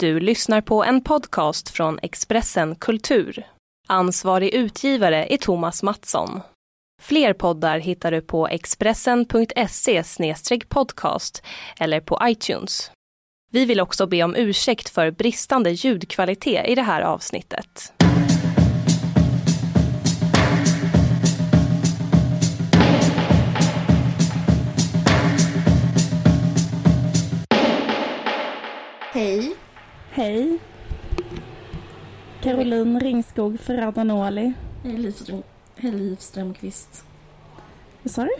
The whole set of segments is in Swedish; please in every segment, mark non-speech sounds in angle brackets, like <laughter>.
Du lyssnar på en podcast från Expressen Kultur. Ansvarig utgivare är Thomas Mattsson. Fler poddar hittar du på expressen.se podcast eller på iTunes. Vi vill också be om ursäkt för bristande ljudkvalitet i det här avsnittet. Hej. Caroline Ringskog Ferradanoli. Hej. Hej Liv Strömqvist. Vad sa du?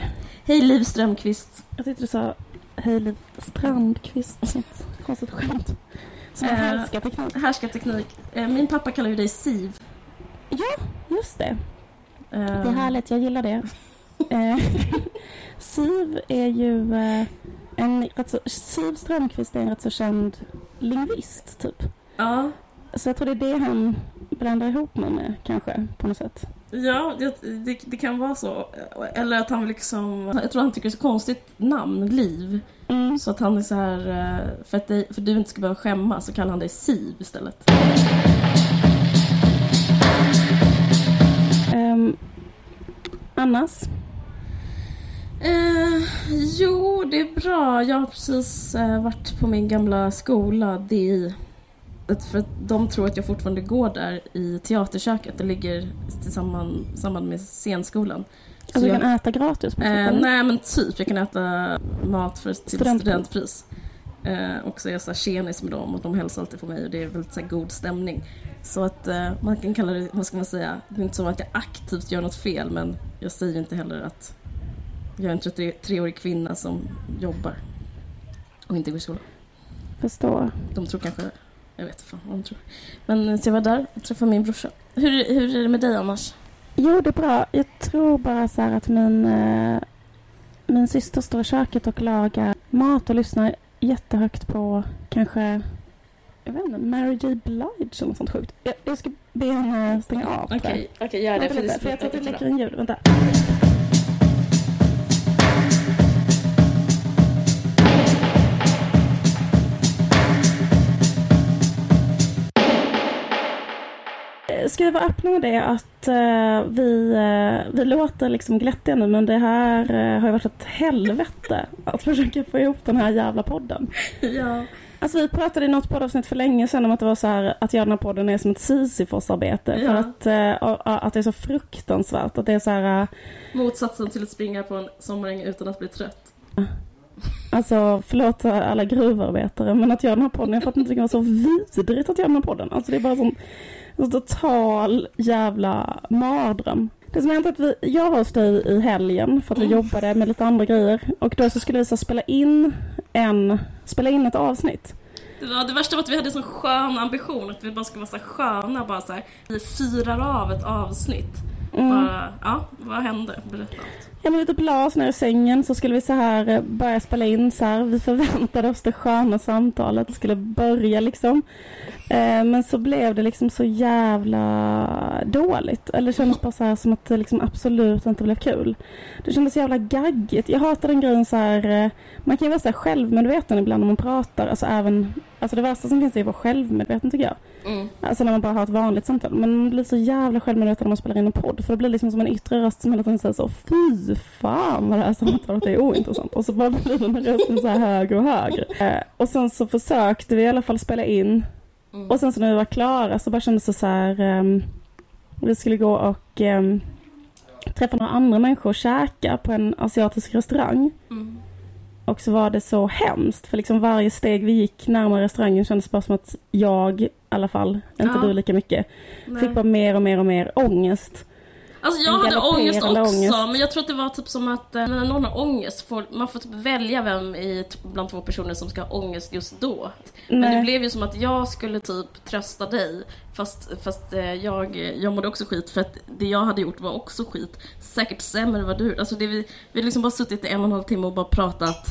Hej Liv Strömqvist. Jag tyckte du sa Hej Liv Strandqvist. Konstigt skämt. Som en Eh, härskarteknik. Härskarteknik. Eh, Min pappa kallar ju dig Siv. Ja, just det. Eh, Det är härligt, jag gillar det. <laughs> Siv är ju en rätt så, Siv Strömqvist är en rätt så känd lingvist, typ. Ja, Så jag tror det är det han blandar ihop mig med, kanske, på något sätt. ja det, det, det kan vara så. Eller att han liksom... Jag tror han tycker det är så konstigt namn, Liv. Mm. Så att han är så här... eh, För att, dig, för att du inte ska behöva skämmas så kallar han dig Siv istället. Ehm, annars? Eh, jo, det är bra. Jag har precis eh, varit på min gamla skola, DI. För att de tror att jag fortfarande går där i teaterköket. Det ligger tillsammans samband med scenskolan. Så Alltså du jag, kan äta gratis på eh, nej men typ, jag kan äta mat för, till Studentpris. studentpris. Eh, och så är jag så tjenis med dem och de hälsar alltid på mig och det är väldigt så här, god stämning. Så att eh, man kan kalla det, vad ska man säga, det är inte så att jag aktivt gör något fel men jag säger inte heller att jag är en 33-årig kvinna som jobbar och inte går i skolan. Förstår. De tror kanske, jag vet fan vad de tror. Men eh, så jag var där och träffade min brorsa. Hur, hur är det med dig annars? Jo, det är bra. Jag tror bara så här att min, eh, min syster står i köket och lagar mat och lyssnar jättehögt på kanske jag vet inte, Mary J Blige eller något sånt sjukt. Jag, jag ska be henne stänga av. Okej, okej gör det. Vänta lite, för jag tror att det läcker en ljud. Vänta. Ska vi vara öppna med det att eh, vi, eh, vi låter liksom glättiga nu men det här eh, har ju varit ett helvete att försöka få ihop den här jävla podden. Ja. Alltså vi pratade i något poddavsnitt för länge sedan om att det var så här att göra den här podden är som ett Sisyfos-arbete. För Ja. att, eh, och- och att det är så fruktansvärt. Att det är så här, Motsatsen till att springa på en sommaräng utan att bli trött. alltså förlåt alla gruvarbetare men att göra den här podden, jag fattar inte det var så vidrigt att göra den här podden. Alltså det är bara sån, en total jävla mardröm. Det som hänt är att vi, jag var hos dig i helgen för att vi Mm. jobbade med lite andra grejer. Och då så skulle vi så spela in en, spela in ett avsnitt. Det, var, det värsta var att vi hade en sån skön ambition att vi bara skulle vara så sköna bara så här. Vi firar av ett avsnitt. Mm. Bara, ja, vad hände? Berätta allt. Ja men vi typ la oss ner i sängen så skulle vi så här eh, börja spela in så här. Vi förväntade oss det sköna samtalet skulle börja liksom. Eh, men så blev det liksom så jävla dåligt. Eller det kändes bara så här som att det liksom absolut inte blev kul. Det kändes så jävla gaggigt. Jag hatar den grejen så här. eh, Man kan ju vara så här självmedveten ibland när man pratar. Alltså även, alltså det värsta som finns är att vara självmedveten tycker jag. Mm. Alltså när man bara har ett vanligt samtal. Men man blir så jävla självmedveten när man spelar in en podd. För det blir liksom som en yttre röst som hela tiden säger så Fy fan vad det här samtalet är ointressant. Och så bara blir den rösten så här högre och högre. Eh, och sen så försökte vi i alla fall spela in. Mm. Och sen så när vi var klara så bara kändes det så här. ehm, vi skulle gå och ehm, träffa några andra människor och käka på en asiatisk restaurang. Mm. Och så var det så hemskt, för liksom varje steg vi gick närmare restaurangen kändes bara som att jag, i alla fall, inte Ja. du lika mycket, Nej. fick bara mer och mer och mer ångest. Alltså jag hade ångest också, ångest. men jag tror att det var typ som att eh, när någon har ångest, får, man får typ välja vem i, t- bland två personer som ska ha ångest just då. Men Nej. det blev ju som att jag skulle typ trösta dig, fast, fast eh, jag, jag mådde också skit för att det jag hade gjort var också skit. Säkert sämre än vad du Alltså det vi, vi har liksom bara suttit i en och en halv timme och bara pratat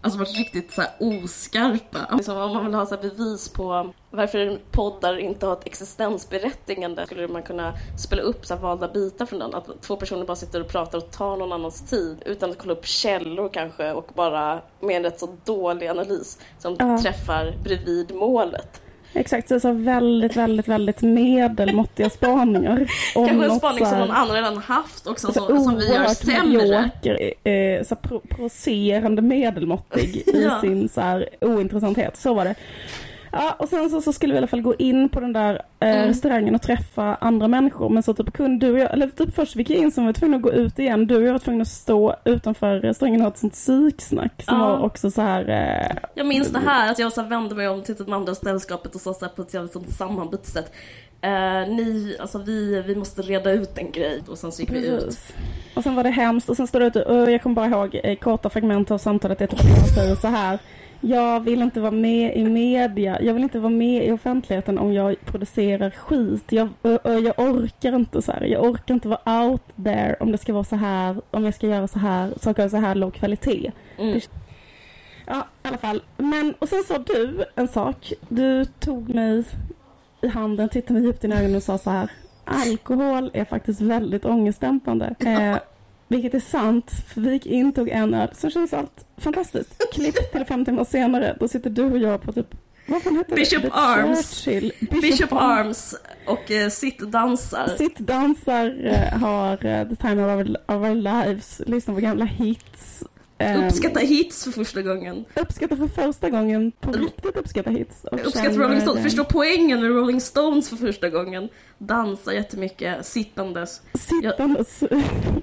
Alltså varit riktigt så här oskarpa. Liksom, om man vill ha så här bevis på varför poddar inte har ett existensberättigande skulle man kunna spela upp så här valda bitar från den. Att två personer bara sitter och pratar och tar någon annans tid utan att kolla upp källor kanske och bara med en rätt så dålig analys som Ja. träffar bredvid målet. Exakt, så, så väldigt, väldigt, väldigt medelmåttiga spaningar. Kanske en spaning som någon annan redan haft också, så som, som vi gör sämre. medioker, eh, så provocerande medelmåttig i <laughs> Ja. sin så här ointressanthet. Så var det. Ja, och sen så, så skulle vi i alla fall gå in på den där eh, Mm. restaurangen och träffa andra människor. Men så typ kunde du och jag, eller typ först gick jag in så var vi tvungna att gå ut igen. Du och jag var tvungna att stå utanför restaurangen och ha ett sånt psyksnack som Ja. var också så här eh, Jag minns det här att jag så här vände mig om till det andra sällskapet och sa så här på ett jävligt sånt sammanbundet sätt. Eh, ni, alltså vi, vi måste reda ut en grej och sen så gick vi ut. Precis. Och sen var det hemskt och sen står det ute, och jag kommer bara ihåg eh, korta fragment av samtalet. Är typ att jag säger så här. Jag vill inte vara med i media. Jag vill inte vara med i offentligheten om jag producerar skit. Jag, jag orkar inte så här. Jag orkar inte vara out there om det ska vara så här. Om jag ska göra så här. Saker av så här låg kvalitet. Mm. Ja, i alla fall. Men, och sen sa du en sak. Du tog mig i handen, tittade mig djupt i ögonen och sa så här. Alkohol är faktiskt väldigt ångestdämpande. Eh, vilket är sant, för vi gick in, tog en öl. Så känns allt fantastiskt. Klipp till fem timmar senare, då sitter du och jag på typ, vad fan heter Bishop det? Arms. Churchill. Bishop Arms och eh, sittdansar. Sittdansar, eh, har eh, the time of our, of our lives, lyssnar på gamla hits. Eh, Uppskatta hits för första gången. uppskattar för första gången, på riktigt uppskattar hits. Uppskatta Rolling Stones. eh, Förstå poängen med Rolling Stones för första gången. Dansar jättemycket, sittandes. Sittandes.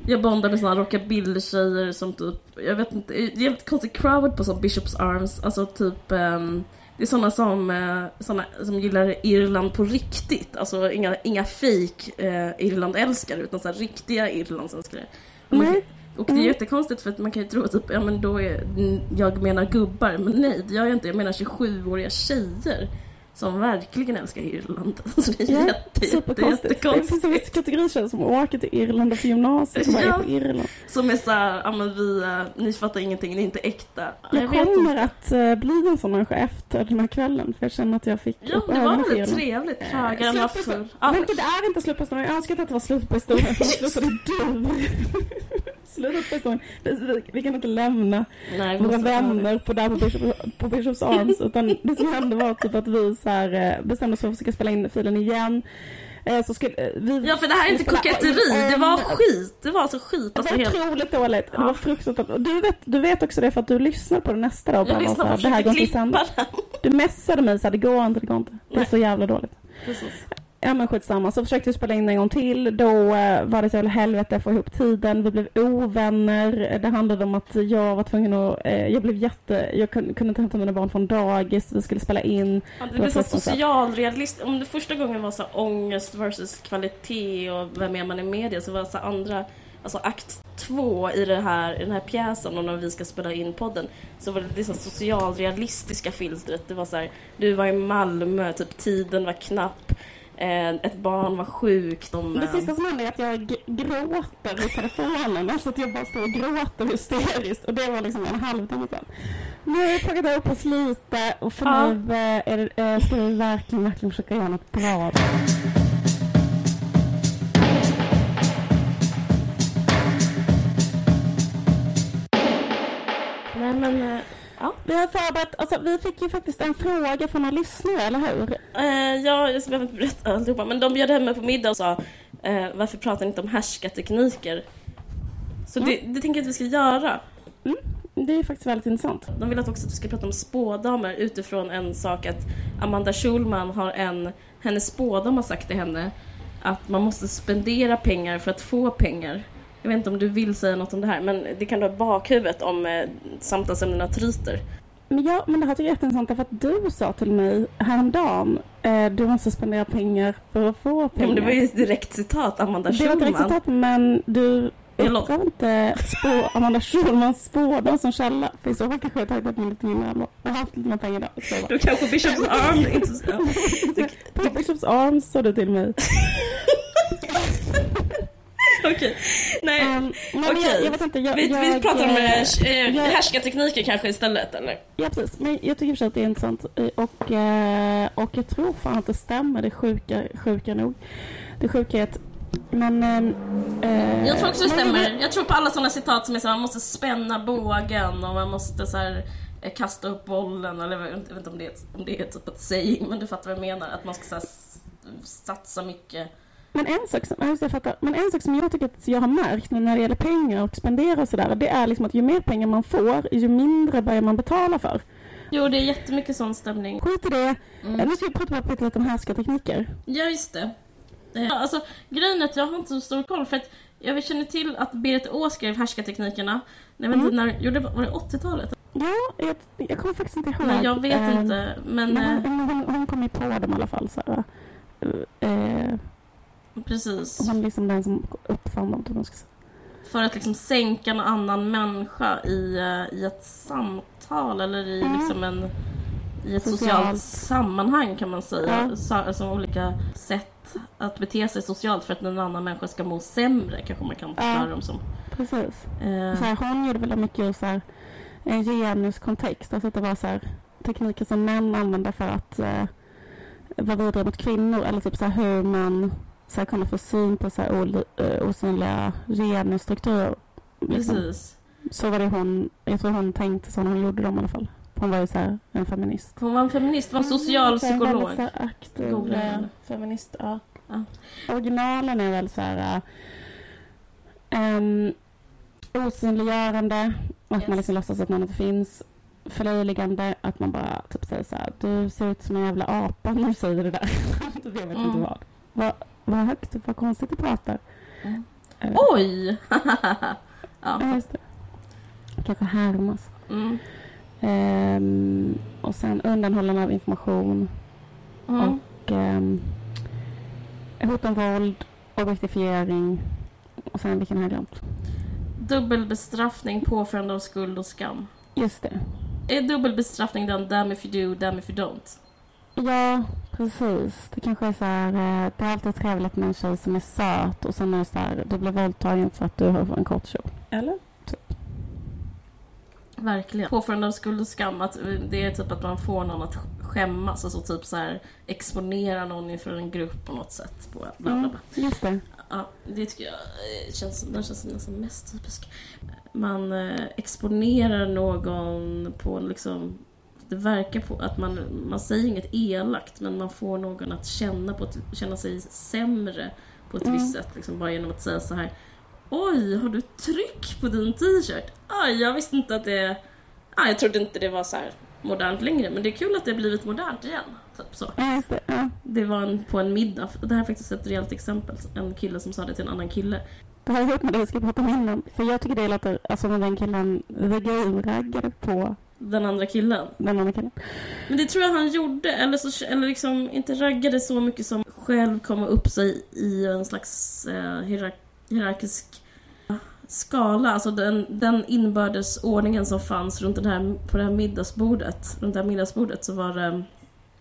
Jag bondar med såna rockabilly-tjejer som typ, jag vet inte, det är jävligt konstig crowd på sån Bishops Arms. Alltså typ, ehm, det är såna som, eh, såna som gillar Irland på riktigt. Alltså inga, inga fake eh, Irlandälskare utan så här riktiga Irlandsälskare. Nej. Och det är jättekonstigt för att man kan ju tro typ, ja men då är, jag menar gubbar, men nej det gör jag inte. Jag menar 27-åriga tjejer som verkligen älskar Irland. <laughs> Alltså det är Ja, jätte, superkonstigt. Det finns en jättekonstigt. kategori tjejer som åker till Irland efter gymnasiet och bara Ja. är på Irland. Som är såhär, ja men vi, eh, ni fattar ingenting, ni är inte äkta. Jag, vet kommer inte. att eh, bli en sån människa efter den här kvällen för jag känner att jag fick Ja, det var väldigt trevligt. Eh, Krögaren var full. Men det är inte slut på historien. Jag önskar att det var slut på historien <laughs> slutade du. Slutet på historien. Vi, vi kan inte lämna nej, våra vänner på, där på, Bishop, på Bishops Arms. <laughs> Utan det som hände var typ att vi så här, eh, bestämde oss för att försöka spela in filen igen. Eh, Så skulle, eh, vi Ja för det här är inte koketteri, det var skit. Det var alltså skit. Det Alltså var helt... otroligt dåligt. Det var fruktansvärt. Och du vet, du vet också det för att du lyssnade på det nästa dag. Jag var så på här, det här går inte. Du messade mig så här, det går inte, det går inte. Det är Nej. så jävla dåligt. Precis. Ja men skitsamma, så försökte vi spela in en gång till. Då eh, var det ett jävla helvete att få ihop tiden. Vi blev ovänner. Det handlade om att jag var tvungen att, eh, jag blev jätte, jag kunde, inte hämta mina barn från dagis. Vi skulle spela in. Ja, det var blir så socialrealist. Om det första gången var så ångest versus kvalitet och vem är man i media så var det så andra, alltså akt två i, det här, i den här pjäsen och när vi ska spela in podden så var det det så här socialrealistiska filtret. Det var så här, du var i Malmö, typ tiden var knapp, ett barn var sjukt. De, Det eh, sista som hände är att jag gråter i telefonen. Alltså att jag bara står och gråter hysteriskt. Och det var liksom en halvtimme sedan. Nu har vi plockat upp oss lite och för Ja. nu eh, är det, eh, ska vi verkligen, verkligen försöka göra något bra. Nej men, eh, ja. Vi har förberett, alltså vi fick ju faktiskt en fråga från några lyssnare, eller hur? Eh, ja, jag behöver inte berätta alltihopa, men de bjöd hem mig på middag och sa eh, varför pratar ni inte om härskartekniker? Så det, det tänker jag att vi ska göra. Det är faktiskt väldigt intressant. De vill att också att vi ska prata om spådamer utifrån en sak att Amanda Schulman har en, hennes spådam har sagt till henne att man måste spendera pengar för att få pengar. Jag vet inte om du vill säga något om det här, men det kan du ha i bakhuvudet om eh, samtalsämnena tryter. Men ja, men det här tycker jag är jätteintressant därför att du sa till mig häromdagen, eh, du måste spendera pengar för att få Ja, pengar. men det var ju ett direkt citat, Amanda Det var ett direkt Schulman. citat, men du uppgav inte spå, Amanda Schulmans spådom som källa. För i så fall kanske jag tagit upp lite mindre har haft lite mer pengar bara, Då kanske Bishops Arm <laughs> inte så... Ja. På Bishops Arms sa du till mig. <laughs> <laughs> Okej. Nej. Um, nej, men jag, Okej. jag vet inte. Jag, vi, vi jag, pratar om eh, eh, jag- härskartekniker kanske istället, eller? Ja, precis. Men jag tycker för att det är intressant. eh, Och, eh, och jag tror fan att det stämmer. Det sjuka, sjuka nog. Det sjuka är att... Men... eh, Jag tror också det men- stämmer. Jag tror på alla sådana citat som är så här, man måste spänna bågen och man måste så här, eh, kasta upp bollen eller jag vet inte om det är, om det är typ ett saying men du fattar vad jag menar. Att man ska så här, s- satsa mycket. Men en, sak som, ja, det, jag fattar. men en sak som jag tycker att jag har märkt nu när det gäller pengar och spendera och sådär, det är liksom att ju mer pengar man får, ju mindre börjar man betala för. Jo, det är jättemycket sån stämning. Skit i det. Mm. Nu ska vi prata lite om härskartekniker. Ja, just det. Eh, Alltså, grejen är att jag har inte så stor koll för att jag känner till att Berit Å skrev Härskarteknikerna. Vet inte Mm. när, gjorde, var det 80-talet? Ja, jag, jag kommer faktiskt inte ihåg. Nej, jag vet eh, inte. Men, Men eh, hon, hon, hon kom ju på dem i alla fall. Så eh, precis. hon är liksom den som uppfann dem. jag man ska säga. För att liksom sänka en annan människa i, eh, i ett samtal eller i Mm. liksom en i ett Socialt. socialt sammanhang kan man säga. Ja. Så, alltså olika sätt att bete sig socialt för att en annan människa ska må sämre kanske man kan förklara dem som. Precis. Eh, Så här, hon gjorde väl mycket så här, en genuskontext. Alltså att det var så här, tekniker som män använde för att eh, vara vidare mot kvinnor. Eller typ så här, hur man så här, kunde få syn på så här, eh, osynliga genusstrukturer. Liksom. precis. Så var det hon, jag tror hon tänkte så när hon gjorde dem i alla fall. Hon var ju så här, en feminist. Hon var en feminist, var en social Mm, en väldigt psykolog. här aktiv Googla eh, feminist. Ja. Ja. Originalen är väl så här um, osynliggörande, att Yes. man liksom låtsas att någon inte finns. Förlöjligande, att man bara typ säger så här, du ser ut som en jävla apa när du säger det där. <laughs> du vet Mm. inte vad. Vad vad högt, vad konstigt du pratar. Mm. Eh, Oj! <laughs> ja. Just det. Kanske härmas. Mm. Ehm, och sen undanhållande av information. Mm. Och ehm, hot om våld, objektifiering och sen vilken har jag glömt? Dubbelbestraffning, påförande av skuld och skam. Just det. Är dubbelbestraffning den damn if you do, damn if you don't? Ja, precis. Det kanske är så här, eh, det är alltid trevligt med en tjej som är söt och sen är det så här, du blir våldtagen för att du har en kort kjol. Eller? Verkligen. Påförande av skuld och skam, att det är typ att man får någon att skämmas, alltså typ så här exponera någon inför en grupp på något sätt. Bla, bla, bla. Mm, just det. Ja, det tycker jag eh, känns, den känns nästan mest typisk. Man eh, exponerar någon på en liksom det verkar på att man, man säger inget elakt men man får någon att känna, på ett, känna sig sämre på ett Mm. visst sätt. Liksom bara genom att säga så här Oj, har du tryck på din t-shirt? Aj, jag visste inte att det... Ah, jag trodde inte det var så här modernt längre men det är kul att det har blivit modernt igen. Typ så. Det. Var en, på en middag. Det här är faktiskt ett reellt exempel. En kille som sa det till en annan kille. Det har jag med det jag ska prata om innan. För jag tycker det låter, alltså när den killen the raggade på Den andra killen. den andra killen. Men det tror jag han gjorde. Eller, så, eller liksom inte raggade så mycket som själv komma upp sig i en slags eh, hierark, hierarkisk skala. Alltså den, den inbördes ordningen som fanns runt den här, på det här middagsbordet. Runt det här middagsbordet så var det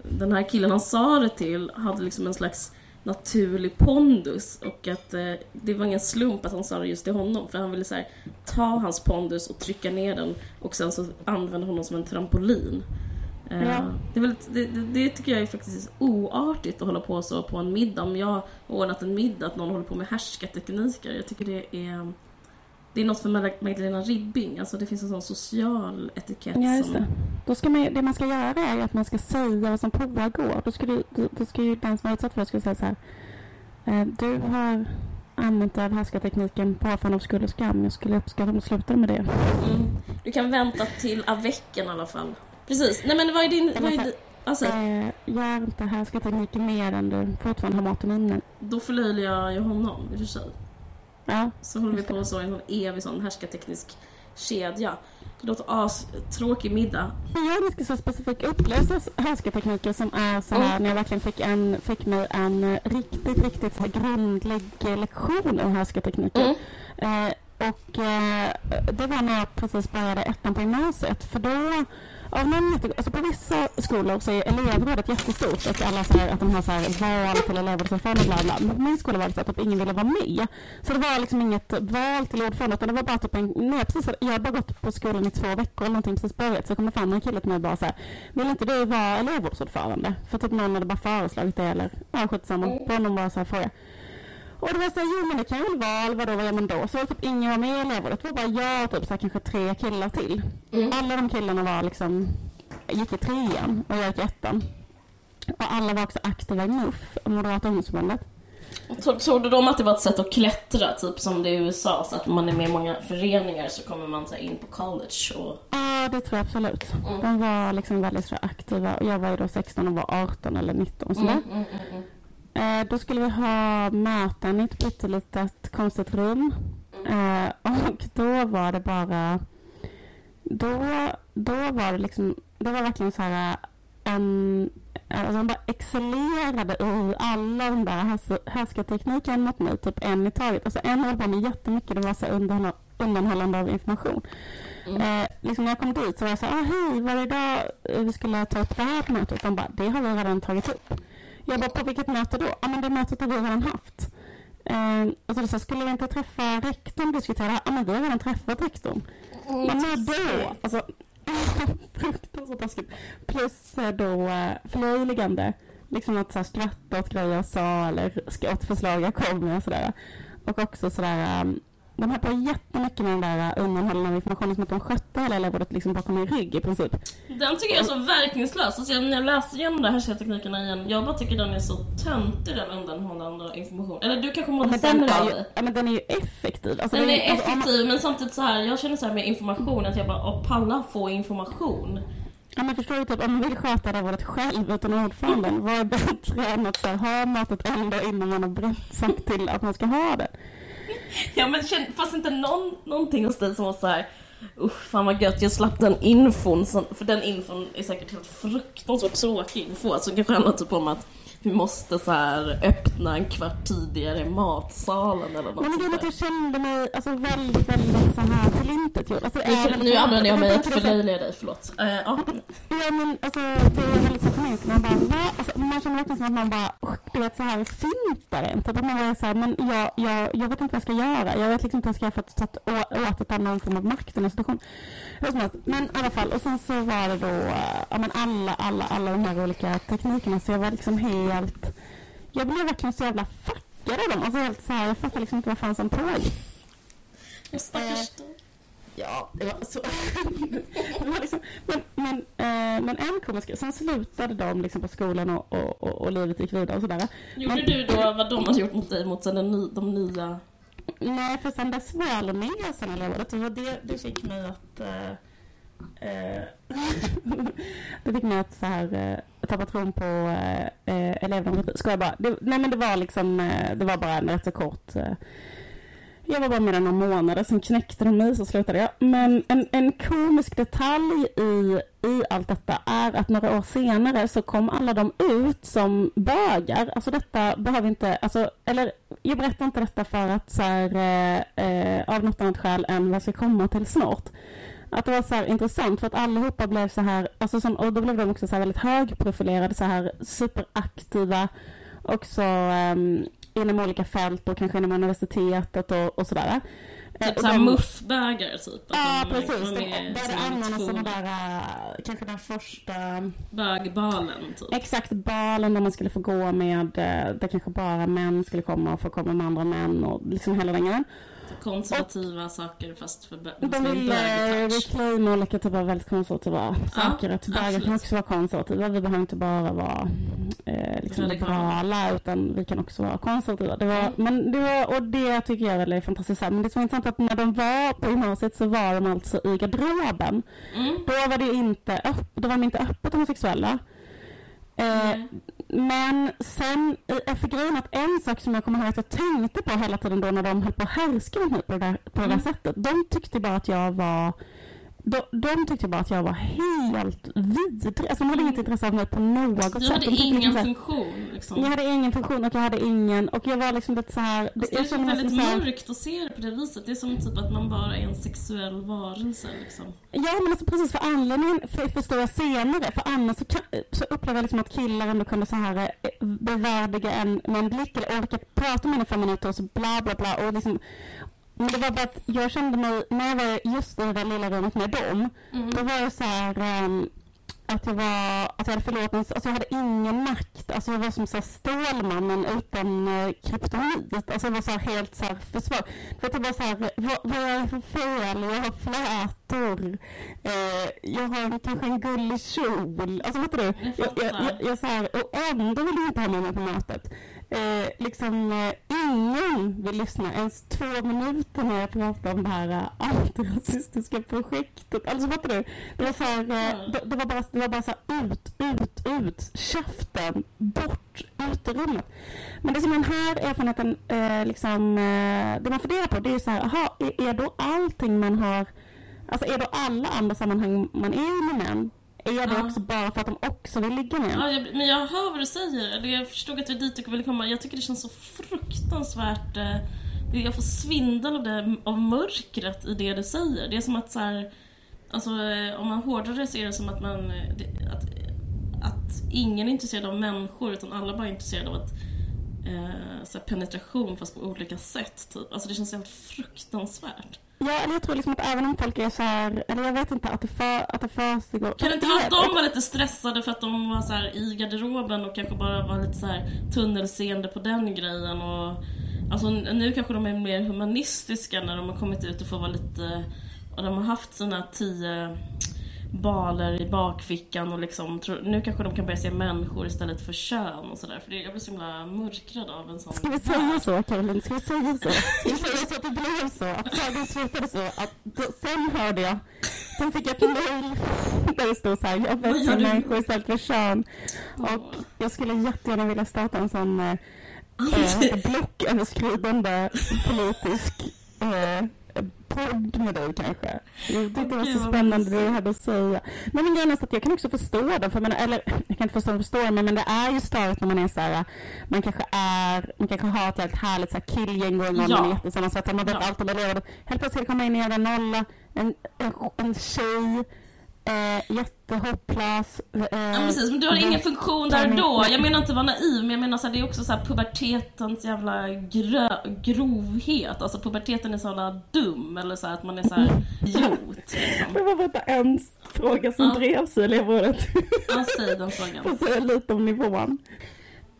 den här killen han sa det till hade liksom en slags naturlig pondus och att eh, det var ingen slump att han sa det just till honom för han ville så här, ta hans pondus och trycka ner den och sen så använda honom som en trampolin. Eh, Ja. det, är väl, det, det, det tycker jag är faktiskt oartigt att hålla på så på en middag. Om jag har ordnat en middag, att någon håller på med härskartekniker. Jag tycker det är det är något för Mag- Magdalena Ribbing, alltså det finns en sån social etikett Ja, just som... det. Då ska man, det man ska göra är att man ska säga vad som pågår. Då ska, du, då, då ska ju den som har utsatt för det ska säga så här. Eh, du har använt härskartekniken påförande av skuld och skam. Jag skulle uppskatta om du slutade med det. Mm. Du kan vänta till avvecken i alla fall. Precis. Nej men vad är din... Vad är din alltså, Eh, gör inte härskartekniken mer än du fortfarande har maten inne. då förlöjligar jag honom i och för sig. Ja, Så håller vi på så i en sån evig sån härskarteknisk kedja. Det låter astråkig middag. Jag önskar så specifik upplevelse härskartekniker som är så här Mm. när jag verkligen fick, en, fick mig en riktigt, riktigt så här grundlig lektion om härskartekniker. Mm. Eh, och eh, det var när jag precis började ettan på gymnasiet. För då, av någon jätte, alltså på vissa skolor så är elevrådet jättestort. Och alla så här, att de har så här val till elevrådsordförande bla bla. Men min skola var det så att typ ingen ville vara med. Så det var liksom inget val till ordförande utan det var bara typ en, nej, precis, jag har bara gått på skolan i två veckor eller någonting precis börjat. Så kom det fram en kille till mig och bara så här, vill inte du vara elevrådsordförande? För typ någon hade bara föreslagit det eller, ja skitsamma. Mm. På någon bara så här fråga. Och det var så här, jo men det kan väl vara, vadå, vad gör man då? Så var det typ ingen var med i elevrådet, det var bara jag och typ så här, kanske tre killar till. Mm. Alla de killarna var liksom, gick i trean och jag gick i ettan. Och alla var också aktiva i MUF, Moderata ungdomsförbundet. Tro- Trodde de att det var ett sätt att klättra, typ som det är i USA, så att man är med i många föreningar så kommer man så in på college och... Ja, det tror jag absolut. Mm. De var liksom väldigt så aktiva. Jag var ju då 16 och var 18 eller 19 och sådär. Mm, mm, mm, mm. Eh, då skulle vi ha möten i ett pyttelitet konstigt rum. Eh, och då var det bara... Då, då var det liksom... Det var verkligen så här en... Alltså de bara excellerade i alla de där härs- härskartekniken mot mig, typ en i taget. Alltså en höll på med jättemycket, det var så undanhållande av information. Eh, liksom när jag kom dit så var jag så här, ah, hej, var det idag eh, vi skulle ta upp det här på mötet? De bara, det har vi redan tagit upp. Jag bara, på vilket möte då? Ja, men det mötet har vi redan haft. Eh, och så, det så skulle vi inte träffa rektorn och diskutera? Ja, men vi har redan träffat rektorn. Men när då? Alltså, <laughs> fruktansvärt taskigt. Plus eh, då eh, förlöjligande. Liksom att så här, skratta åt grejer jag sa eller åt förslag jag kom med och sådär. Och också sådär, um, de höll på jättemycket med den där undanhållande av informationen som att de skötte hela elevrådet liksom bakom min rygg i princip. Den tycker jag är så verkningslös. Alltså, när jag läste igenom de här härskarteknikerna igen, jag bara tycker den är så töntig den undanhållande information. Eller du kanske mådde den, sämre av det. ja, men den är ju effektiv. Alltså, Den det är alltså, om man- effektiv men samtidigt så här, jag känner så här med information att jag bara, åh palla få information. Ja men förstår du, typ, om man vill sköta det valet själv utan ordföranden, vad är bättre än att så här, ha mötet dag innan man har sagt till att man ska ha det? <laughs> Ja men fast inte någon, någonting hos dig som var så här. Usch fan vad gött, jag slapp den infon, som, för den infon är säkert helt fruktansvärt tråkig info. Alltså det kanske handlar typ om att vi måste så här öppna en kvart tidigare i matsalen eller något Men det är jag kände mig alltså, väldigt, väldigt så här tillintetgjord. Alltså, Nu, nu använder jag mig att förlöjliga dig, förlåt. Uh, ja. Ja men alltså det är väldigt så generiskt. Man bara va? Alltså, man känner verkligen som att man bara "Usch, du vet så här fintar en. Typ att man bara är så här, men jag, jag, jag vet inte vad jag ska göra. Jag vet liksom inte vad jag ska göra för att, att återta någon form av makt i den här situationen. Hur som helst. Men i alla fall och sen så var det då ja, men alla, alla, alla de här olika teknikerna så jag var liksom helt jag blev verkligen så jävla fuckad av dem. Alltså helt så här, jag fattar liksom inte vad fan som pågick. Stackars Ja, det var så. <laughs> det var liksom, men, men, eh, men en komisk Sen slutade de liksom på skolan och, och, och, och livet gick vidare och sådär. Gjorde Men- du då vad de hade gjort mot dig mot sen den ny, de nya... Nej, för sen dess var jag aldrig med sen elevrådet. Det var det det fick mig att... Eh, eh, <laughs> det fick mig att så här, eh, tappa tron på eh, eh, elevdemokrati. Ska jag bara? Det, nej men det var liksom, det var bara en rätt så kort... Eh, jag var bara med där några månader, sen knäckte de mig så slutade jag. Men en, en komisk detalj i, i allt detta är att några år senare så kom alla de ut som bögar. Alltså detta behöver inte, alltså, eller jag berättar inte detta för att så här, eh, eh av något annat skäl än vad jag ska komma till snart. Att det var så här intressant för att allihopa blev så här, alltså som, och då blev de också så här väldigt högprofilerade, så här superaktiva också um, ehm, inom olika fält och kanske inom universitetet och, och sådär. Eh, Typ såhär muffbägare typ. Ja, de precis. var De med började som anordna två sådana där, eh, kanske den första Bögbalen typ. Exakt, balen där man skulle få gå med, eh, där kanske bara män skulle komma och få komma med andra män och liksom hela den grejen. Konservativa saker fast för De bög-touch. reclaima olika typer av väldigt konservativa saker. Att bögar absolut. kan också vara konservativa. Vi behöver inte bara vara eh, liksom liberala utan vi kan också vara konservativa. Det var, Mm. men det var, och det tycker jag är fantastiskt. Men det som är intressant är att när de var på gymnasiet så var de alltså i garderoben. Mm. Då var det inte, öpp, då var de inte öppet homosexuella. Eh, Nej. men sen, fick grejen att en sak som jag kommer ihåg att jag tänkte på hela tiden då när de höll på att härska mig på det där, på det där Mm. sättet. De tyckte bara att jag var de, de tyckte bara att jag var helt vidrig. Alltså de hade inget intresse av mig på något sätt. Du hade ingen liksom här- funktion liksom. Jag hade ingen funktion och jag hade ingen, och jag var liksom lite så här. Fast det är mig väldigt här- mörkt att se det på det viset. Det är som typ att man bara är en sexuell varelse liksom. Ja men alltså precis för anledningen för, förstår jag senare. För annars så, kan, så upplever jag liksom att killar ändå kunde så här eh, bevärdiga en med en blick eller orka prata med en i fem minuter och så bla bla bla och liksom men det var bara att jag kände mig, när jag var just i det där lilla rummet med dem, Mm. då var jag så här, ehm, att jag var, att jag hade min, alltså jag hade ingen makt. Alltså jag var som så här Stålmannen utan eh, kryptonit. Alltså jag var så här helt så här försvar. För att jag bara så här, vad, vad är det för fel? Jag har flätor. Eh, jag har kanske en gullig kjol. Alltså fattar du? Jag Jag, jag, jag, jag så här, och ändå vill jag inte ha med mig på mötet. Eh, liksom eh, ingen vill lyssna ens två minuter när jag pratar om det här eh, antirasistiska projektet. Alltså fattar du? Det var så här, eh, det, det var bara, det var bara så här ut, ut, ut, käften, bort, ut ur rummet. Men det som den här erfarenheten, eh, liksom, eh, det man funderar på det är så här, aha, är, är då allting man har, alltså är då alla andra sammanhang man är i med män, är det Ja. också bara för att de också vill ligga med? Ja, jag, men jag hör vad du säger. Eller Jag förstod att det är dit du ville komma. Jag tycker det känns så fruktansvärt... Eh, jag får svindel av, det, av mörkret i det du säger. Det är som att så här, Alltså eh, om man hårdrar det så är det som att man... eh, Att, att ingen är intresserad av människor utan alla bara är intresserade av att eh, så penetration fast på olika sätt. Typ. Alltså det känns helt fruktansvärt. Ja, eller jag tror liksom att även om folk är så här, eller jag vet inte, att det, för, att det försiggår... Kan det inte Jag vara att de var lite stressade för att de var så här i garderoben och kanske bara var lite så här tunnelseende på den grejen och Alltså nu kanske de är mer humanistiska när de har kommit ut och får vara lite och de har haft sina tio baler i bakfickan och liksom tror, nu kanske de kan börja se människor istället för kön och sådär för det, jag blir så himla mörkrad av en sån Ska vi säga så, Caroline? Ska vi säga så? Ska vi säga så att det blev så? Att sagan slutade så? Att då, sen hörde jag, sen fick jag ett mejl där det stod så här, jag vill se människor istället för kön. Och jag skulle jättegärna vilja starta en sån eh, eh, blocköverskridande politisk eh, podd med dig kanske. Jag tyckte det var så spännande det du hade att säga. Men min grej är att jag kan också förstå det. För menar, eller <clears throat> jag kan inte förstå, förstå det, men, men det är ju störigt när man är så här, man kanske är, man kanske har ett väldigt härligt så här killgäng och man Ja. är jättesammansvetsad, man vet Ja. allt om elever. Helt plötsligt komma in en jävla nolla, en, en, en tjej, eh, jättehopplös. Eh, Ja, precis, men du har ingen funktion där och då. Jag menar inte att vara naiv, men jag menar så här, det är också så här pubertetens jävla grö, grovhet. Alltså puberteten är så jävla dum, eller så här, att man är så här idiot. <laughs> Liksom. Det var bara en fråga som Ja. drevs i elevrådet. Ja, säg den <laughs> Får frågan. säga lite om nivån.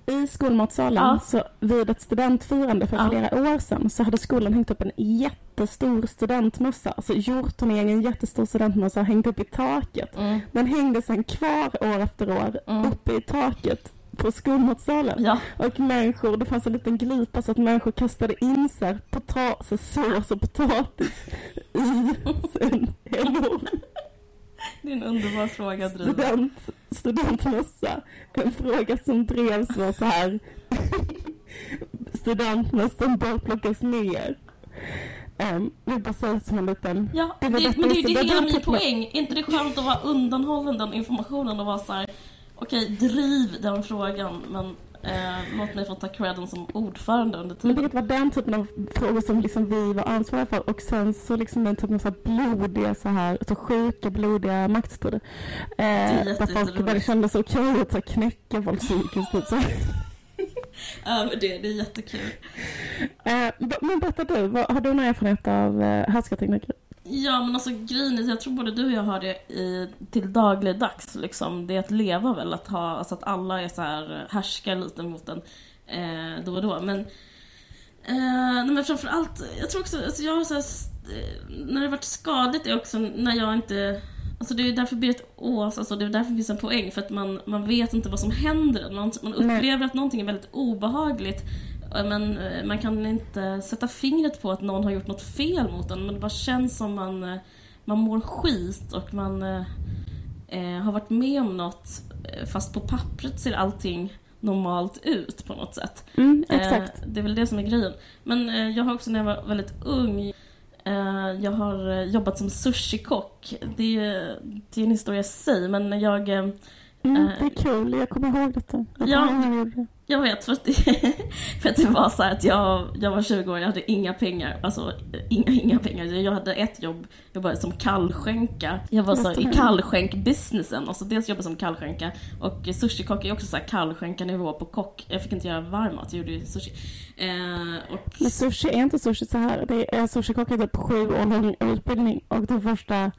I skolmatsalen, Ja. så vid ett studentfirande för Ja. flera år sedan, så hade skolan hängt upp en jättestor studentmössa. Alltså gjort en egen jättestor studentmössa och hängt upp i taket. Mm. Den hängde sen kvar år efter år Mm. uppe i taket på skolmatsalen. Ja, Och människor, det fanns en liten glipa så att människor kastade in här potatis, sås och potatis i <laughs> sin enorm det är en underbar fråga, Driva. student, studentmössa. En fråga som drevs var så här. <laughs> Studentmössan bör plockas ner. Um, vill bara säga som en liten... Ja, Det det, men det är ju det hela var min poäng. Är inte det skönt att vara undanhållen den informationen och vara så här. okej, driv den frågan, men eh, låt mig få ta credden som ordförande under Men tiden. det var den typen av frågor som liksom vi var ansvariga för och sen så liksom den typen av så här blodiga så här, så sjuka blodiga maktstrider. Eh, där jätte- folk, där det jätteroligt. kändes okej att så här knäcka folk psykiskt. Typ, så. <laughs> Ja, men det, det är jättekul. Eh, men berätta du, vad, har du någon erfarenhet av eh, härskartekniker? Ja, men alltså grejen är, jag tror både du och jag har det i, till dagligdags, liksom. Det är att leva väl, att ha, alltså att alla är så här, härskar lite mot en eh, då och då. Men, eh, nej, men framförallt, jag tror också, alltså jag har så här, eh, när det varit skadligt är också när jag inte Alltså det är därför Berit Ås, alltså det är därför det finns en poäng, för att man, man vet inte vad som händer. Man, man Nej. upplever att någonting är väldigt obehagligt, eh, men eh, man kan inte sätta fingret på att någon har gjort något fel mot en, men det bara känns som man, eh, man mår skit och man eh, eh, har varit med om något, fast på pappret ser allting normalt ut på något sätt. Mm, exakt. Eh, det är väl det som är grejen. Men eh, jag har också när jag var väldigt ung jag har jobbat som sushikock. Det, är- det är en historia i sig, men jag, Mm, eh, det är kul, jag kommer ihåg detta. Jag Ja. ihåg det. jag vet för att, det, <laughs> för att det var så att jag, jag var 20 år, jag hade inga pengar. Alltså eh, inga, inga pengar. Jag hade ett jobb, jag jobbade som kallskänka. Jag var så i kallskänk-businessen. Alltså dels jobbade som kallskänka och sushikock är också så här kallskänka-nivå på kock. Jag fick inte göra varm mat, jag gjorde ju sushi. Eh, och Men sushi är inte sushi så här. Det är sushikock är typ sju år lång utbildning och de första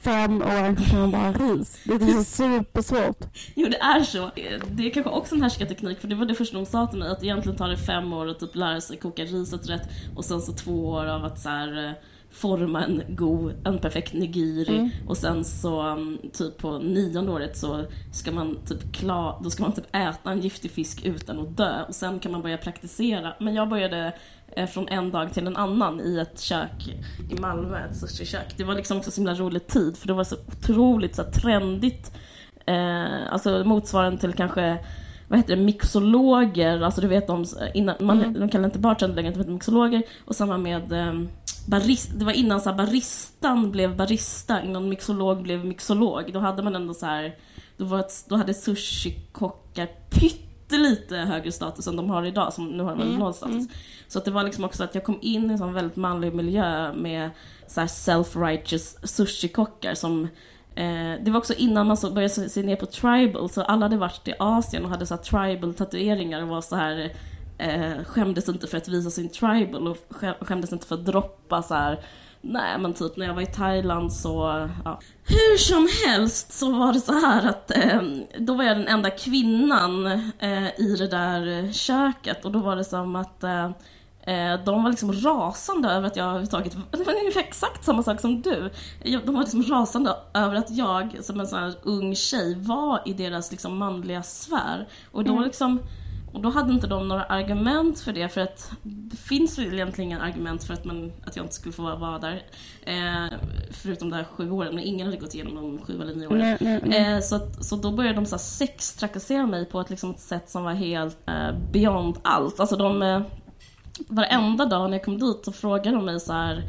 fem åren kan man bara ris. Det är supersvårt. Jo det är så. Det är kanske också en härskarteknik för det var det första de sa till mig att egentligen tar det fem år att typ lära sig koka riset rätt och sen så två år av att så här, eh, forma en god, en perfekt nigiri mm. och sen så um, typ på nionde året så ska man typ klar, då ska man typ äta en giftig fisk utan att dö och sen kan man börja praktisera. Men jag började från en dag till en annan i ett kök i Malmö, ett sushi-kök. Det var liksom också så himla rolig tid för det var så otroligt så här, trendigt. Eh, alltså motsvarande till kanske vad heter det, mixologer, alltså du vet de, innan, man, mm. de kallar inte bartender längre, de heter mixologer och samma med eh, barista, det var innan så här, baristan blev barista, innan mixolog blev mixolog. Då hade man ändå så här, då, var ett, då hade sushikockar pyttelite högre status än de har idag, som nu har de mm. noll status. Mm. Så att det var liksom också att jag kom in i en sån väldigt manlig miljö med så self-righteous sushikockar som eh, det var också innan man så började se ner på tribal, så alla hade varit i Asien och hade så tribal tatueringar och var så här eh, skämdes inte för att visa sin tribal och skämdes inte för att droppa så här. Nej men typ när jag var i Thailand så, ja. Hur som helst så var det så här att eh, då var jag den enda kvinnan eh, i det där köket och då var det som att eh, eh de var liksom rasande över att jag överhuvudtaget, det var ungefär exakt samma sak som du. De var liksom rasande över att jag som en sån här ung tjej var i deras liksom manliga sfär. Och då mm. liksom och då hade inte de några argument för det, för att det finns väl egentligen inga argument för att, man, att jag inte skulle få vara där. Eh, förutom de här sju åren, men ingen hade gått igenom de sju eller nio åren. Nej, nej, nej. Eh, så, så då började de så sex trakassera mig på ett, liksom, ett sätt som var helt eh, beyond allt. Alltså de, eh, varenda dag när jag kom dit så frågade de mig så här,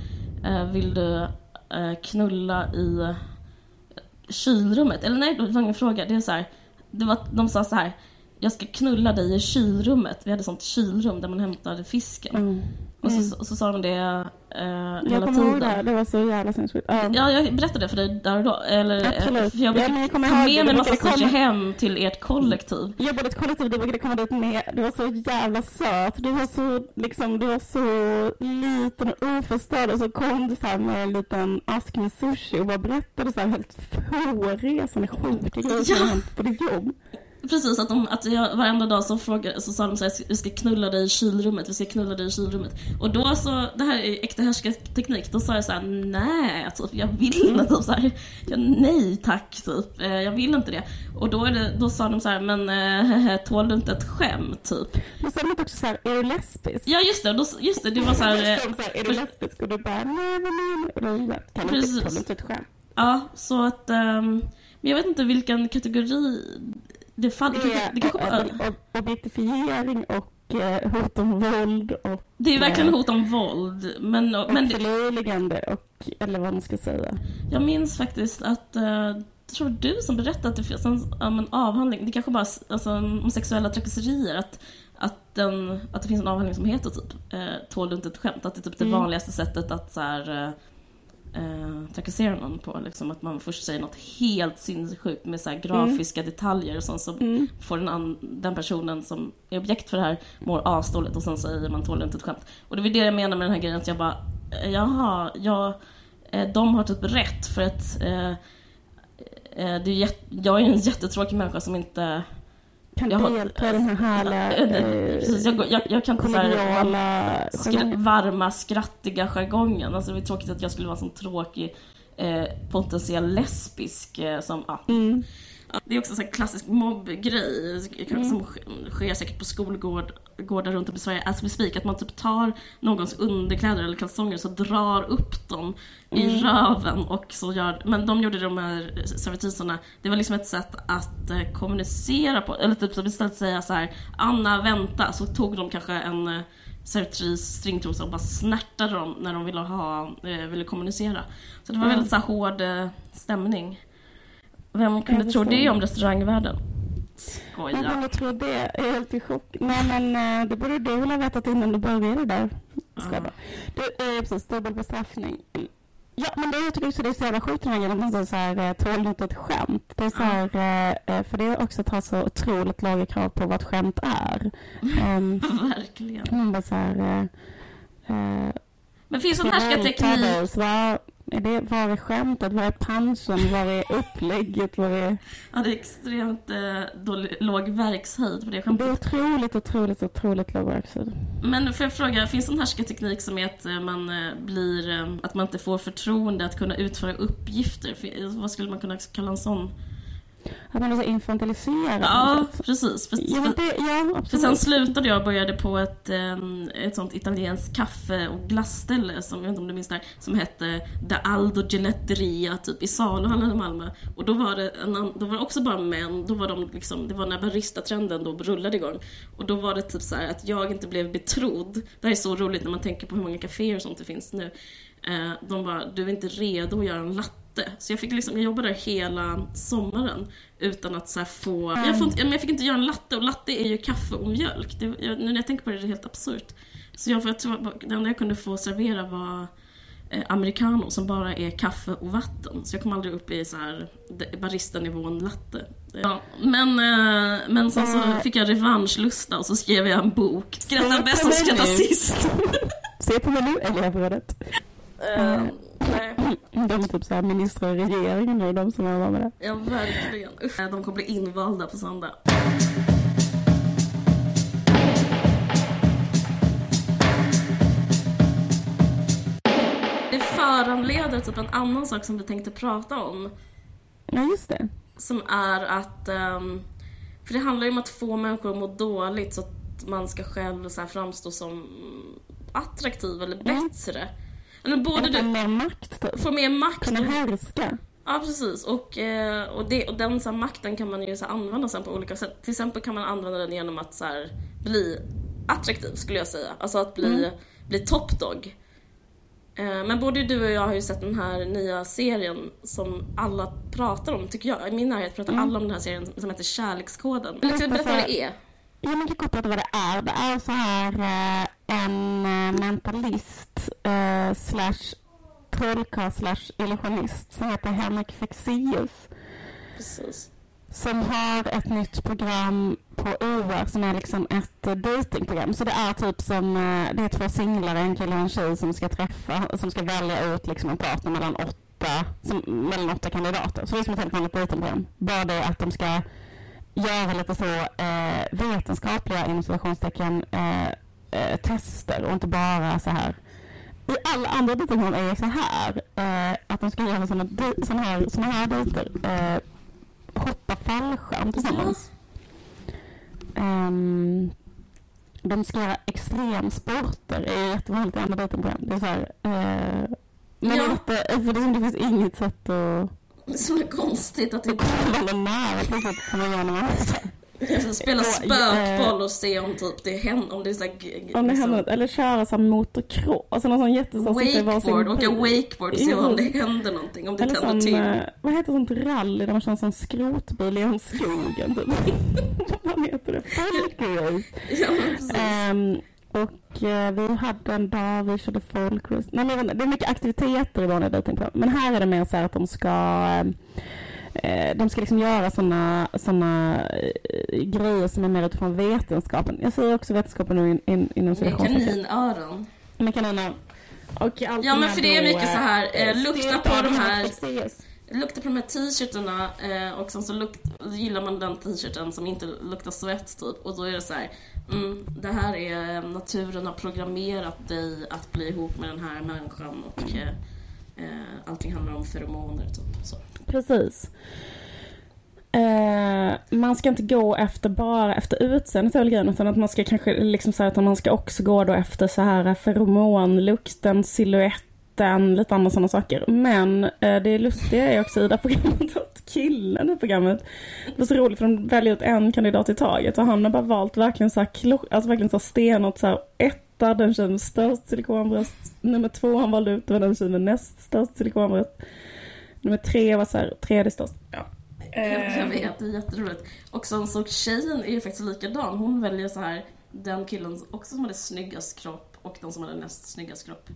eh, vill du eh, knulla i kylrummet? Eller nej, det var ingen fråga. Det är så här, det var, de sa så här jag ska knulla dig i kylrummet. Vi hade sånt kylrum där man hämtade fisken. Mm. Och, så, och så sa de det eh, hela tiden. Jag kommer ihåg det, det var så jävla sinnessjukt. Um. Ja, jag berättade det för dig där och då. Eller, eh, Absolut. För jag brukade ja, ta med mig en massa sushi hem till ert kollektiv. Jag bodde i ett kollektiv, du brukade komma dit med. Du var så jävla söt. Du var så, liksom, du var så liten och oförstörd och så kom du så här med en liten ask med sushi och bara berättade så här helt hårresande sjuka grejer som hade hänt på ditt jobb. Precis, att, de, att jag, varenda dag så, frågar, så sa de så här, vi ska knulla dig i kylrummet, vi ska knulla dig i kylrummet. Och då så, det här är äkta härskarteknik, då sa jag så här, nej, typ, jag vill inte, typ, så här, jag, nej tack, typ, eh, jag vill inte det. Och då, det, då sa de så här, men äh, <laughs> tål du inte ett skämt, typ? Men sa de också så här, är du lesbisk? Ja just det, då, just det, det var så här, så här är du lesbisk? Och du bara, nej, nej, nej, bara, kan du inte, tål inte ett skämt? Ja, så att, um, men jag vet inte vilken kategori det, fall, det, det, det kanske bara... objektifiering och eh, hot om våld och... Det är verkligen hot om våld. Men, och, men förlöjligande och, eller vad man ska säga. Jag minns faktiskt att uh, tror du som berättade att det finns en, en avhandling, det kanske bara alltså, om sexuella trakasserier, att, att, den, att det finns en avhandling som heter typ eh, Tål du inte ett skämt? Att det är typ det mm. vanligaste sättet att så här, eh, trakassera någon på. Liksom, att man först säger något helt sinnessjukt med så grafiska mm. detaljer och sånt så mm. får den, den personen som är objekt för det här mår asdåligt och sen säger man tål inte ett skämt. Och det var det jag menar med den här grejen att jag bara, eh, jaha, jag, eh, de har typ rätt för att eh, eh det är jag är en jättetråkig människa som inte kan jag delta i den här härliga... Eh, <laughs> precis, jag, jag, jag kan inte såhär skra, varma, skrattiga jargongen. Alltså det är tråkigt att jag skulle vara en sån tråkig eh, potentiell lesbisk eh, som, ah. Mm. Det är också en klassisk mobbgrej mm. som sker säkert på skolgårdar runt om i Sverige as we speak. Att man typ tar någons underkläder eller kalsonger så drar upp dem mm. i röven och så gör, men de gjorde de här servitriserna, det var liksom ett sätt att eh, kommunicera på, eller typ istället säga så här, Anna vänta, så tog de kanske en eh, servitris stringtrosa och bara snärtade dem när de ville, ha, eh, ville kommunicera. Så det var mm. väldigt så här, hård stämning. Vem kunde tro det om restaurangvärlden? Skoja. Vem kunde tro det? Jag är helt i chock. Nej men eh, det borde du väl ha vetat innan du började där. Skoja bara. Du, eh, precis, dubbelbestraffning. Ja, men det jag tycker också det är så jävla sjukt den här grejen att man så här, eh, tål inte ett skämt. Det är så här, eh, för det är också att ha så otroligt låga krav på vad ett skämt är. Um, <laughs> Verkligen. Man bara så här, uh, men finns sån härskarteknik? Är det, var är skämtet? Var är punchen? Var är upplägget? Var är... Ja, det är extremt eh, dålig, låg verkshöjd på det Det är skämtet. otroligt, otroligt, otroligt låg verkshöjd. Men får jag fråga, finns det en härskarteknik som är att eh, man eh, blir, eh, att man inte får förtroende att kunna utföra uppgifter? Vad skulle man kunna kalla en sån? Att man är så infantiliserad. Ja, precis. För, Ja, det, ja för sen slutade jag och började på ett, ett sånt italienskt kaffe och glasställe, som, jag vet inte om du minns det här, som hette The Aldo Geletteria, typ i Saluhallen i Malmö. Och då var det, en, då var det också bara män, då var de liksom, det var när barista-trenden då rullade igång. Och då var det typ så här att jag inte blev betrodd. Det här är så roligt när man tänker på hur många kaféer och sånt det finns nu. Eh, de bara, du är inte redo att göra en latte. Så jag fick liksom, jag jobbade där hela sommaren utan att så få, jag, får jag fick inte göra en latte och latte är ju kaffe och mjölk. Det, jag, nu när jag tänker på det är det helt absurt. Så jag, jag tror, att det enda jag kunde få servera var eh, americano som bara är kaffe och vatten. Så jag kom aldrig upp i så här baristanivån latte. Ja, men, eh, men sen så Äh. fick jag revanschlusta och så skrev jag en bok. Skratta bäst och skratta nu. sist. Se på menu, elevrådet. Eh, nej. De är typ så här ministrar i regeringen nu, de som var med det. Ja, verkligen. Usch, de kommer bli invalda på söndag. Det föranleder typ en annan sak som vi tänkte prata om. Ja, just det. Som är att... ehm, för det handlar ju om att få människor att må dåligt så att man ska själv så framstå som attraktiv eller Mm. Eller både Eller få du mer makt, typ. får mer makt Kunna härska. Ja, precis. Och, eh, och, det, och den så här, makten kan man ju så här, använda sen på olika sätt. Till exempel kan man använda den genom att så här, bli attraktiv, skulle jag säga. Alltså att bli, bli top dog. Eh, men både du och jag har ju sett den här nya serien som alla pratar om, tycker jag. I min närhet pratar alla om den här serien som heter Kärlekskoden. Du berätta vad det är? Ja, man kan koppla till vad det är. Det är så här eh, en eh, mentalist eh, slash trollkarl slash illusionist som heter Henrik Fexeus Precis. som har ett nytt program på UR som är liksom ett eh, datingprogram. Så det är typ som, det är två singlar, en kille och en tjej som ska träffa, som ska välja ut liksom en partner mellan åtta, som, mellan åtta kandidater. Så det är som ett helt vanligt datingprogram. Bara det att de ska göra lite så eh, vetenskapliga inom citationstecken eh, eh, tester och inte bara så här i alla andra datingprogram är det så här eh, att de ska göra såna, di- såna här, såna här dejter. Eh, hoppa fallskärm tillsammans. Ehm, de ska göra extremsporter. Det är jättevanligt i andra datingprogram. Det är så här, eh, men Ja. det, för det, det finns inget sätt att Det är så konstigt att det komma nära på sätt som man gör när man är så här. Spela spökboll och se om typ det händer, om det är så här, g- g- Om det liksom- händer. Eller köra så här motocross. Alltså någon sån i varsin Wakeboard, åka wakeboard och se om det händer någonting, om det Eller tänder sån, till. eh, vad heter sånt rally där man kör en sån skrotbil genom skogen typ. <laughs> vad heter det? Folkrace. <laughs> Ja, men precis. Ehm, och eh, vi hade en dag vi körde folkrace. Nej, men det är mycket aktiviteter i vanliga dejtingprogram. Men här är det mer så här att de ska eh, de ska liksom göra såna, såna eh, grejer som är mer utifrån vetenskapen. Jag säger också vetenskapen nu in, in, inom Med citationstecken. kaninöron. Med kaniner. Och Ja, men för det är mycket så här, eh, eh, lukta på de här-. Lukta på de här t-shirtarna eh, och sen så lukt, gillar man den t-shirten som inte luktar svett typ. Och då är det så här, mm, det här är eh, naturen har programmerat dig att bli ihop med den här människan och eh, eh, allting handlar om feromoner typ. Så. Precis. Eh, man ska inte gå efter bara efter utseendet är väl grejen, utan att man ska kanske liksom så här att man ska också gå då efter så här feromonlukten, siluetten, lite andra sådana saker. Men eh, det lustiga är också i det här programmet <laughs> att killen i programmet, det var så roligt för de väljer ut en kandidat i taget och han har bara valt verkligen så här, alltså verkligen så här stenhårt så här, etta, den tjejen med störst silikonbröst, nummer två han valde ut det var den tjejen med näst störst silikonbröst. Nummer tre var så här, tredje störst. Ja. Jag vet, det är jätteroligt. Och sen så tjejen är ju faktiskt likadan. Hon väljer så här den killen också som hade snyggast kropp och den som hade näst snyggast kropp.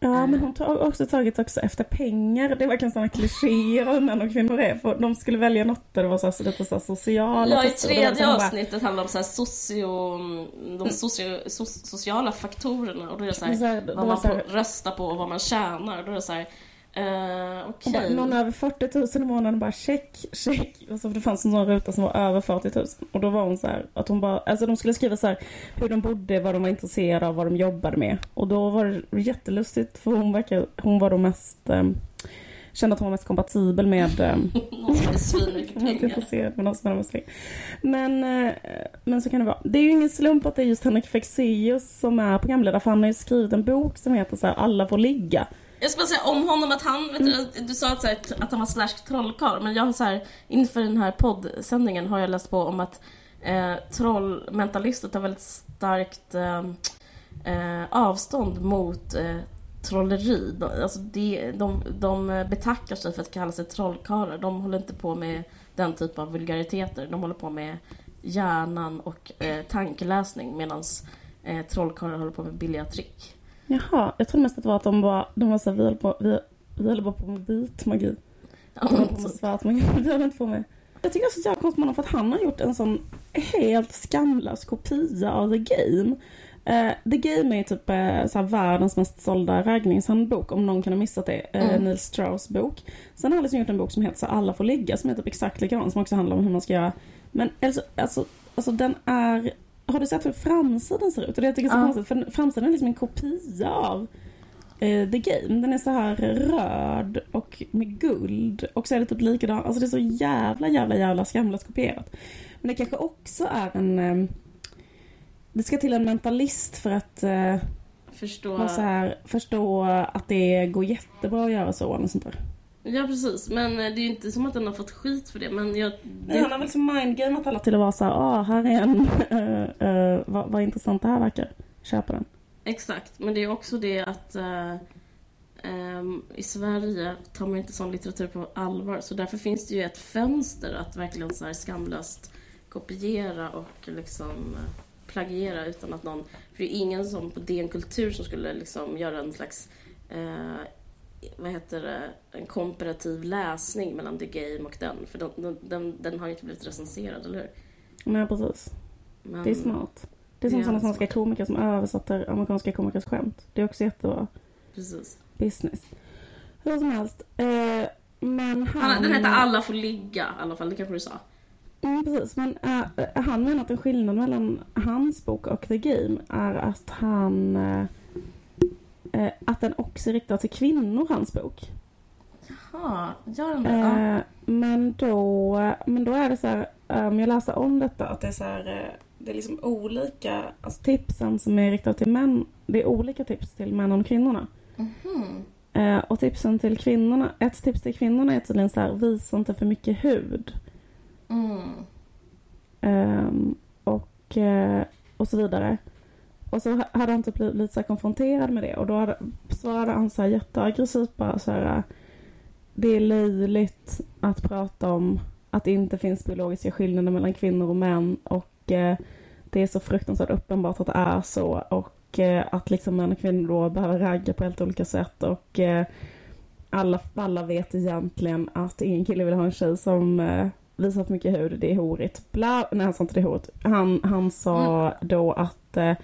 Ja, men hon har också tagit också efter pengar. Det är verkligen sådana klichéer hur män och kvinnor är. För de skulle välja något där det var så här, lite så här sociala Ja, i det var tredje liksom bara- avsnittet handlar om så här socio, de socio, so, sociala faktorerna och då är det så här, Det är så här- det vad var man så här- får rösta på och vad man tjänar. Då är det så här, Uh, okay. bara, någon över 40 000 i månaden bara check, check. Alltså, för det fanns en sån ruta som var över 40 000. Och då var hon så här, att hon bara, alltså de skulle skriva så här, hur de bodde, vad de var intresserade av, vad de jobbade med. Och då var det jättelustigt för hon verkar, hon var då mest um, kände att hon var mest kompatibel med... <laughs> Ehm, någon som hade svinmycket pengar. Men, eh, men så kan det vara. Det är ju ingen slump att det är just Henrik Fexeus som är programledare för han har ju skrivit en bok som heter så här, Alla får ligga. Jag ska bara säga om honom att han, vet du, du sa att, så här, att han var slash trollkarl men jag har så här, inför den här poddsändningen har jag läst på om att eh, trollmentalister tar väldigt starkt eh, eh, avstånd mot eh, trolleri. De, alltså de, de, de betackar sig för att kalla sig trollkarlar. De håller inte på med den typen av vulgariteter. De håller på med hjärnan och eh, tankeläsning medan eh, trollkarlar håller på med billiga trick. Jaha, jag trodde mest att det var att de var, de var så vi höll på, vi, vi höll på med vit magi. Ja, de höll på med svart magi. <laughs> Vi höll inte på med... Jag tycker också att jag konstigt för att han har gjort en sån helt skamlös kopia av The Game. Uh, The Game är typ uh, så världens mest sålda raggningshandbok, om någon kan ha missat det. Uh, mm. Neil Strauss bok. Sen har han liksom gjort en bok som heter så Alla får ligga, som är typ exakt likadan, som också handlar om hur man ska göra. Men alltså, alltså, alltså den är... Har du sett hur framsidan ser ut? Och det jag tycker är så konstigt, för framsidan är liksom en kopia av The Game. Den är så här röd och med guld. Och så är det typ likadan. Alltså det är så jävla, jävla, jävla skamlöst kopierat. Men det kanske också är en det ska till en mentalist för att eh, förstå. Så här, förstå att det går jättebra att göra så eller sånt där. Ja precis, men eh, det är ju inte som att den har fått skit för det. Men jag, det... Han har väl som mindgameat alla till att vara så här, ah, här är en, uh, <laughs> uh, vad, vad intressant det här verkar. Köpa den. Exakt, men det är också det att uh, um, i Sverige tar man inte sån litteratur på allvar. Så därför finns det ju ett fönster att verkligen så här skamlöst kopiera och liksom plagiera utan att någon... För det är ingen som på DN Kultur som skulle liksom göra en slags... Eh, vad heter det? En komparativ läsning mellan The Game och den. För den, den, den har inte blivit recenserad, eller hur? Nej, precis. Men, det är smart. Det är som sådana svenska komiker som översätter amerikanska komikers skämt. Det är också jättebra Precis. business. Hur som helst. Eh, men han... Den heter Alla får ligga i alla fall, det kanske du sa? Mm, precis, men äh, han menar att en skillnad mellan hans bok och The Game är att han äh, att den också är riktad till kvinnor, hans bok. Jaha, gör den det? Äh, men, då, men då är det så här, om jag läser om detta, att det är så här, det är liksom olika, alltså tipsen som är riktade till män, det är olika tips till männen och kvinnorna. Mm -hmm. och tipsen till kvinnorna, ett tips till kvinnorna är tydligen så här, visa inte för mycket hud. Mm. Um, och, och så vidare. Och så hade han typ blivit lite så konfronterad med det och då hade, svarade han så här jätteaggressivt bara så här. Det är löjligt att prata om att det inte finns biologiska skillnader mellan kvinnor och män och uh, det är så fruktansvärt uppenbart att det är så och uh, att liksom män och kvinnor då behöver ragga på helt olika sätt och alla, alla vet egentligen att ingen kille vill ha en tjej som visar för mycket hud, det är horigt. Bla, nej han sa inte det är horigt. Han, han sa mm. då att eh,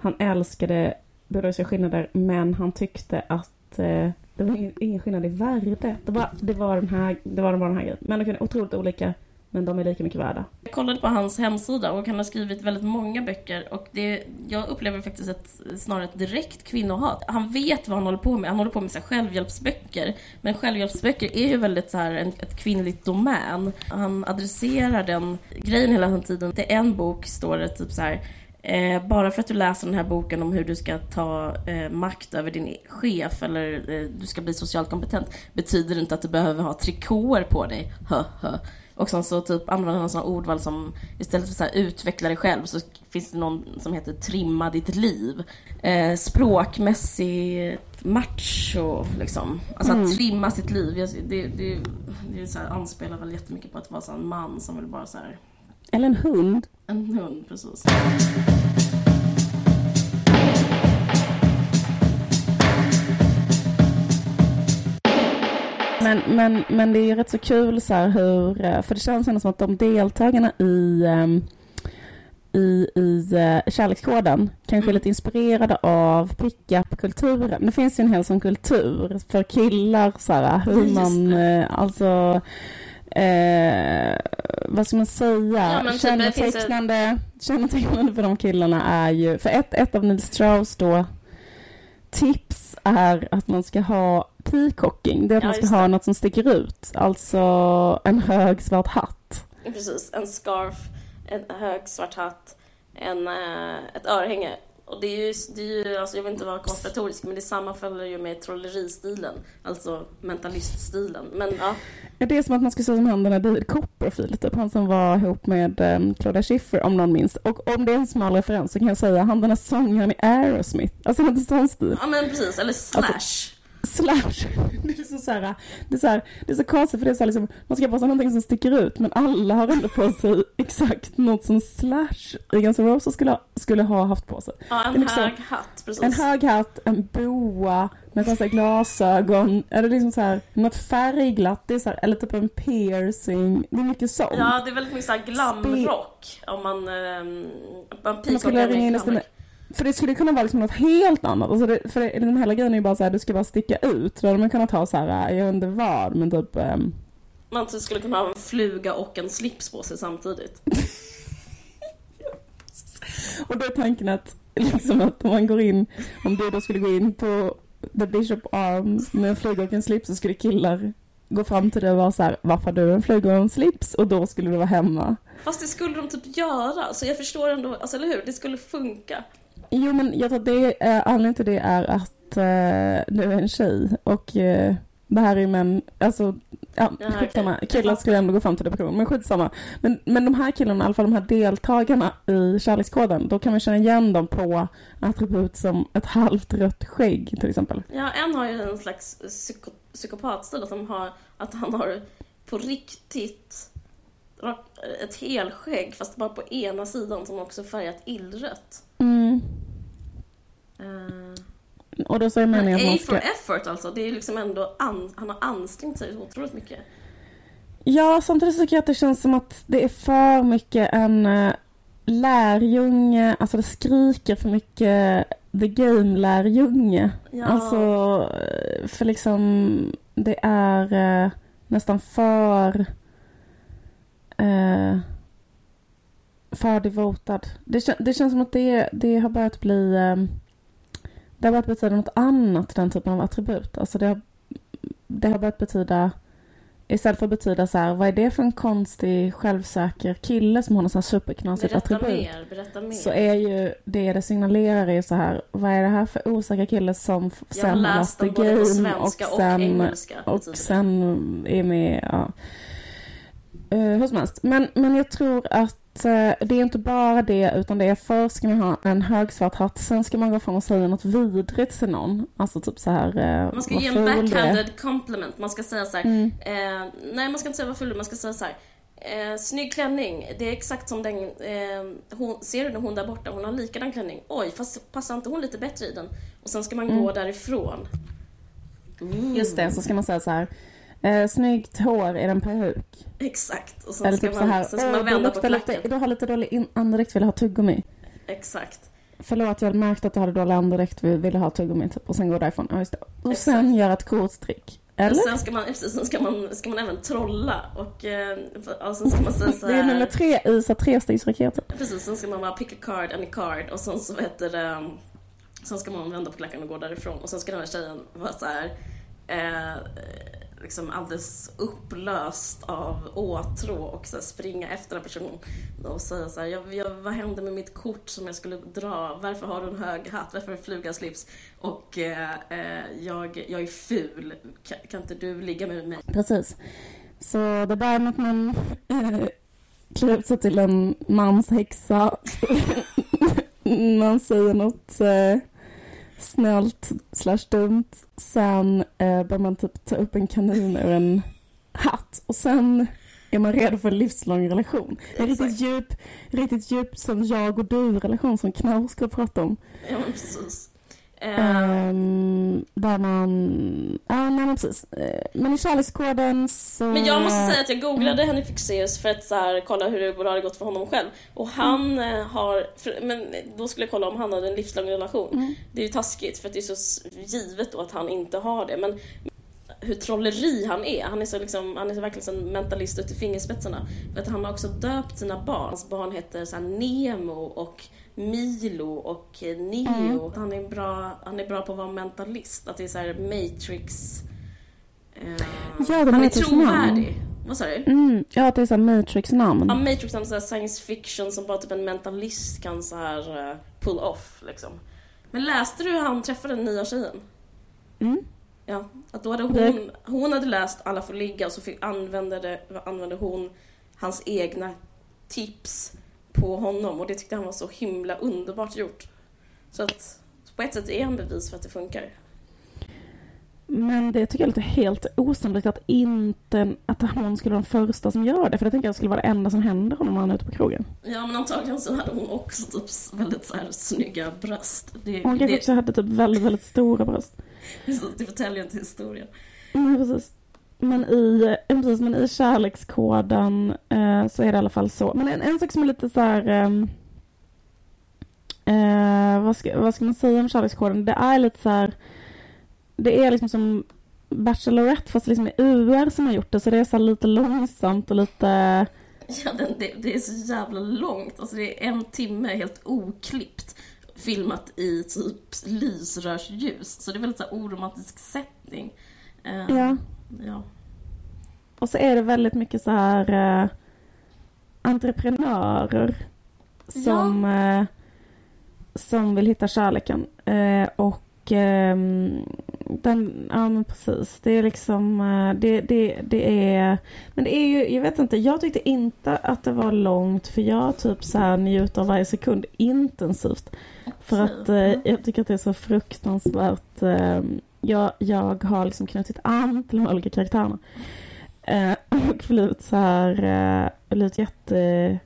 han älskade biologiska skillnader men han tyckte att eh, det var ingen, skillnad i värde. Det var, det var den här, det var bara den här grejen. Män och kvinnor är otroligt olika men de är lika mycket värda. Jag kollade på hans hemsida och han har skrivit väldigt många böcker och det, jag upplever faktiskt ett, snarare ett direkt kvinnohat. Han vet vad han håller på med. Han håller på med så självhjälpsböcker. Men självhjälpsböcker är ju väldigt så här en, ett kvinnligt domän. Han adresserar den grejen hela tiden. I en bok står det typ så här Eh, bara för att du läser den här boken om hur du ska ta eh, makt över din chef eller eh, du ska bli socialt kompetent betyder det inte att du behöver ha trikåer på dig. Hö, hö. Och sen så typ använder han sådana ordval som istället för att utveckla dig själv så finns det någon som heter trimma ditt liv. Eh, språkmässigt macho liksom. Alltså mm. att trimma sitt liv. Det, det, det så här, anspelar väl jättemycket på att vara en man som vill bara så här... Eller en hund. En hund, precis. Men, men, men det är ju rätt så kul så hur, eh, för det känns ändå som att de deltagarna i, um, i, i uh, kärlekskoden, kanske Mm. lite inspirerade av pickup-kulturen. Det finns ju en hel sån kultur för killar, så här, hur man, eh, alltså, eh, vad ska man säga, Ja, typ, finns ett- kännetecknande, kännetecknande för de killarna är ju, för ett, ett av Neil Strauss då, tips är att man ska ha peacocking, det är att Ja, man ska ha det. något som sticker ut, alltså en hög svart hatt. Precis, en scarf, en hög svart hatt, en, eh, ett örhänge. Och det är ju, det är ju alltså jag vill inte vara konspiratorisk, men det sammanfaller ju med trolleristilen, alltså mentaliststilen. Men ja, Ja, det är som att man ska se som han den här David Copperfield, typ han som var ihop med um, Claudia Schiffer om någon minns. Och om det är en smal referens så kan jag säga han den här sångaren i Aerosmith, alltså lite sån stil. ja men precis, eller slash. Slash. <laughs> Det är så, så här, det är så här, det är så konstigt för det är så här, liksom, man ska ha någonting som sticker ut men alla har ändå på sig <laughs> exakt något som Slash i Guns N' Roses skulle, ha- skulle ha haft på sig. Ja, en liksom- hög hatt, precis. En hög hatt, en boa med konstiga glasögon, eller liksom så här, något färgglatt, det är så här, eller typ en piercing, det är mycket sånt. Ja, det är väldigt mycket såhär glamrock. Om man... Um, man Man skulle ringa in nästan, för det skulle kunna vara liksom något helt annat. Alltså det, för det, den hela grejen är ju bara så här, du ska bara sticka ut. Då hade man kunnat ha så här, jag vet inte vad, men typ... ehm, Man typ skulle kunna ha en fluga och en slips på sig samtidigt. <laughs> och då är tanken att, liksom att om man går in, om du då skulle gå in på The Bishop Arms med en fluga och en slips så skulle killar gå fram till dig och vara så här, varför har du en fluga och en slips? Och då skulle du vara hemma. Fast det skulle de typ göra, så jag förstår ändå, alltså eller hur? Det skulle funka. Jo men jag tror att det är, anledningen till det är att eh, du är en tjej och eh, det här är män, alltså ja, skitsamma, killar skulle ändå gå fram till depression, men skitsamma. Men, men de här killarna, i alla fall de här deltagarna i kärlekskoden, då kan man känna igen dem på attribut som ett halvt rött skägg till exempel. Ja, en har ju en slags psyko, psykopatstil, att, har, att han har på riktigt ett helskägg, fast bara på ena sidan som också färgat illrött. Uh, Och då så är meningen att A man for ska... effort alltså, det är liksom ändå, an, han har ansträngt sig så otroligt mycket. Ja, samtidigt tycker jag att det känns som att det är för mycket en eh, lärjunge, alltså det skriker för mycket the game-lärjunge. Ja. Alltså, eh, för liksom det är eh, nästan för eh, för devotad. Det, det känns som att det, det har börjat bli eh, det har börjat betyda något annat, den typen av attribut. Alltså det har, det har börjat betyda Istället för att betyda så här, vad är det för en konstig självsäker kille som har något sånt superknasigt Berätta attribut? mer, berätta mer. Så är ju det det signalerar är ju så här, vad är det här för osäker kille som jag har sen läst på game och svenska och, sen, och det. sen är med, ja. Uh, hur som helst. Men, men jag tror att eh, det är inte bara det, utan det är först ska man ha en högsvart hatt, sen ska man gå fram och säga något vidrigt till någon. Alltså typ så här, uh, Man ska ge en backhanded compliment. Man ska säga så här, Mm. eh, nej man ska inte säga vad är, man ska säga så här. Eh, snygg klänning, det är exakt som den, eh, hon, ser du hon där borta, hon har likadan klänning. Oj, fast passar inte hon lite bättre i den? Och sen ska man gå därifrån. Mm. Just det, så ska man säga så här, uh, snyggt hår, är det en peruk? Exakt, och sen Eller ska, typ så man, här, sen ska "Åh, man vända på luktar klacken. lite, du har lite dålig in- andedräkt, vill ha tuggummi? Exakt. Förlåt, jag hade märkt att du hade dålig andedräkt, vi ville ha tuggummi typ. Och sen gå därifrån. Ja, just det. Och Exakt. sen göra ett korttrick. Och Eller? sen ska man, sen ska man, ska man även trolla och, eh, och sen ska man säga så Det är nummer här. tre i så här trestegsraketen. Precis, sen ska man bara pick a card, any card och sen så heter det um, Sen ska man vända på klacken och gå därifrån och sen ska den här tjejen vara så här eh, liksom alldeles upplöst av åtrå och så springa efter en person och säga så här, jag, jag, vad hände med mitt kort som jag skulle dra? Varför har du en hög hatt? Varför har du flugaslips? Och eh, eh, jag, jag är ful, kan, kan inte du ligga med mig? Precis. Så det börjar med att man eh, klär ut sig till en manshäxa. <laughs> man säger något eh, snällt slash dumt. Sen eh, börjar man typ ta upp en kanin ur en hatt. Och sen är man redo för en livslång relation. En riktigt djup, riktigt djup som jag och du relation som Knaus ska prata om. Ja, precis. Um, där man... Ja, nej men precis. Eh, men i kärlekskoden så... Men jag måste säga att jag googlade Henrik Fexeus för att så här, kolla hur det hade gått för honom själv. Och han mm. har... För, men då skulle jag kolla om han hade en livslång relation. Mm. Det är ju taskigt för att det är så givet då att han inte har det. Men hur trolleri han är. Han är så liksom, han är så verkligen en mentalist ut i fingerspetsarna. För att han har också döpt sina barn. Hans barn heter så Nemo och Milo och Neo. Mm. Han, är bra, han är bra på att vara mentalist. Att det är så här Matrix... Eh, ja, han är trovärdig. Vad sa du? Mm, ja, att det är så Matrix-namn. Ja, Matrix är så science fiction som bara typ en mentalist kan så här uh, pull off liksom. Men läste du hur han träffade den nya tjejen? Mm. Ja, att då hade hon, hon hade läst Alla får ligga och så fick, använde, använde hon hans egna tips på honom och det tyckte han var så himla underbart gjort. Så att på ett sätt är han bevis för att det funkar. Men det tycker jag är lite helt osannolikt att inte att hon skulle vara den första som gör det. För det tänker jag skulle vara det enda som händer honom när han är ute på krogen. Ja men antagligen så hade hon också typ väldigt så här snygga bröst. Det, hon kanske det... också hade typ väldigt, väldigt stora bröst. <laughs> det förtäljer inte historien. Nej precis. Men i, precis, men i kärlekskoden eh, så är det i alla fall så. Men en, en sak som är lite så här... Ehm, eh, vad, ska, vad ska man säga om kärlekskoden? Det är lite så här... Det är liksom som Bachelorette fast liksom i UR som har gjort det. Så det är så lite långsamt och lite... Ja, den, det, det, är så jävla långt. Alltså det är en timme helt oklippt. Filmat i typ lysrörsljus. Så det är väldigt så här oromantisk setting. Uh, ja. Ja. Och så är det väldigt mycket så här eh, entreprenörer som, ja. eh, som vill hitta kärleken. Eh, och eh, den, ja men precis. Det är liksom, eh, det, det, det är, men det är ju, jag vet inte, jag tyckte inte att det var långt för jag typ så här njuter av varje sekund intensivt. För att eh, jag tycker att det är så fruktansvärt ehm, jag, jag har liksom knutit an till de olika karaktärerna. Eh, <laughs> och blivit så här, eh, blivit jätte,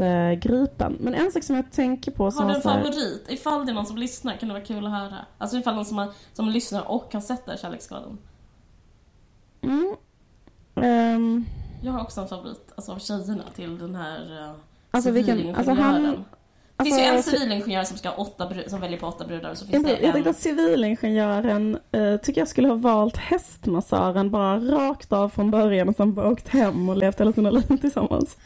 jättegripen. Men en sak som jag tänker på som Har du en favorit? Ifall det är någon som lyssnar kan det vara kul att höra. Alltså ifall någon som, har, som lyssnar och har sett den Kärleksskadan. Mm. Um. Jag har också en favorit, alltså av tjejerna till den här uh, alltså, vilken, alltså han, det finns ju en civilingenjör som, ska åtta som väljer på åtta brudar. Så finns jag, det jag tänkte att civilingenjören uh, tycker jag skulle ha valt hästmassören bara rakt av från början och sen bara åkt hem och levt hela sina liv tillsammans.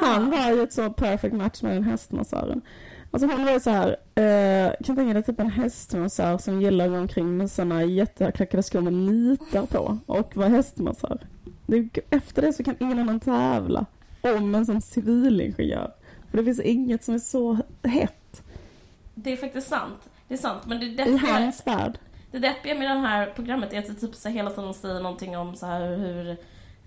Han var ju ett så perfect match med den hästmassören. Alltså hon var ju så här, uh, kan tänka dig typ en hästmassör som gillar att gå omkring med sådana jätteklackade skor med nitar på och var hästmassör. Det, efter det så kan ingen annan tävla om en sån civilingenjör. För det finns inget som är så hett. Det är faktiskt sant. Det är sant. Men det deppiga, I hans värld. Det deppiga med det här programmet är att det typ så hela tiden säger någonting om så här hur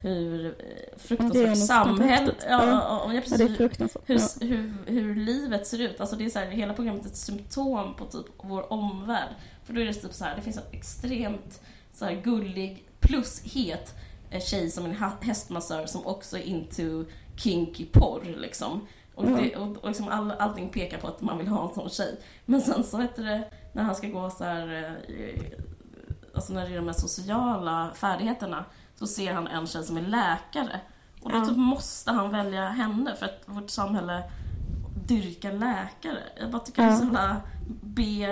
hur eh, fruktansvärt samhälle... Ja, ja, ja, det är fruktansvärt. Hur, ja. hur, hur, livet ser ut. Alltså det är så här, hela programmet är ett symptom på typ vår omvärld. För då är det typ så här, det finns en extremt så här gullig plus het eh, tjej som en hästmassör som också är into kinky porr liksom. Och, det, och, och liksom all, allting pekar på att man vill ha en sån tjej. Men sen så heter det, när han ska gå så här, eh, alltså när det är de här sociala färdigheterna, så ser han en tjej som är läkare. Och då ja. typ måste han välja henne för att vårt samhälle dyrkar läkare. Jag bara tycker ja. det är så himla B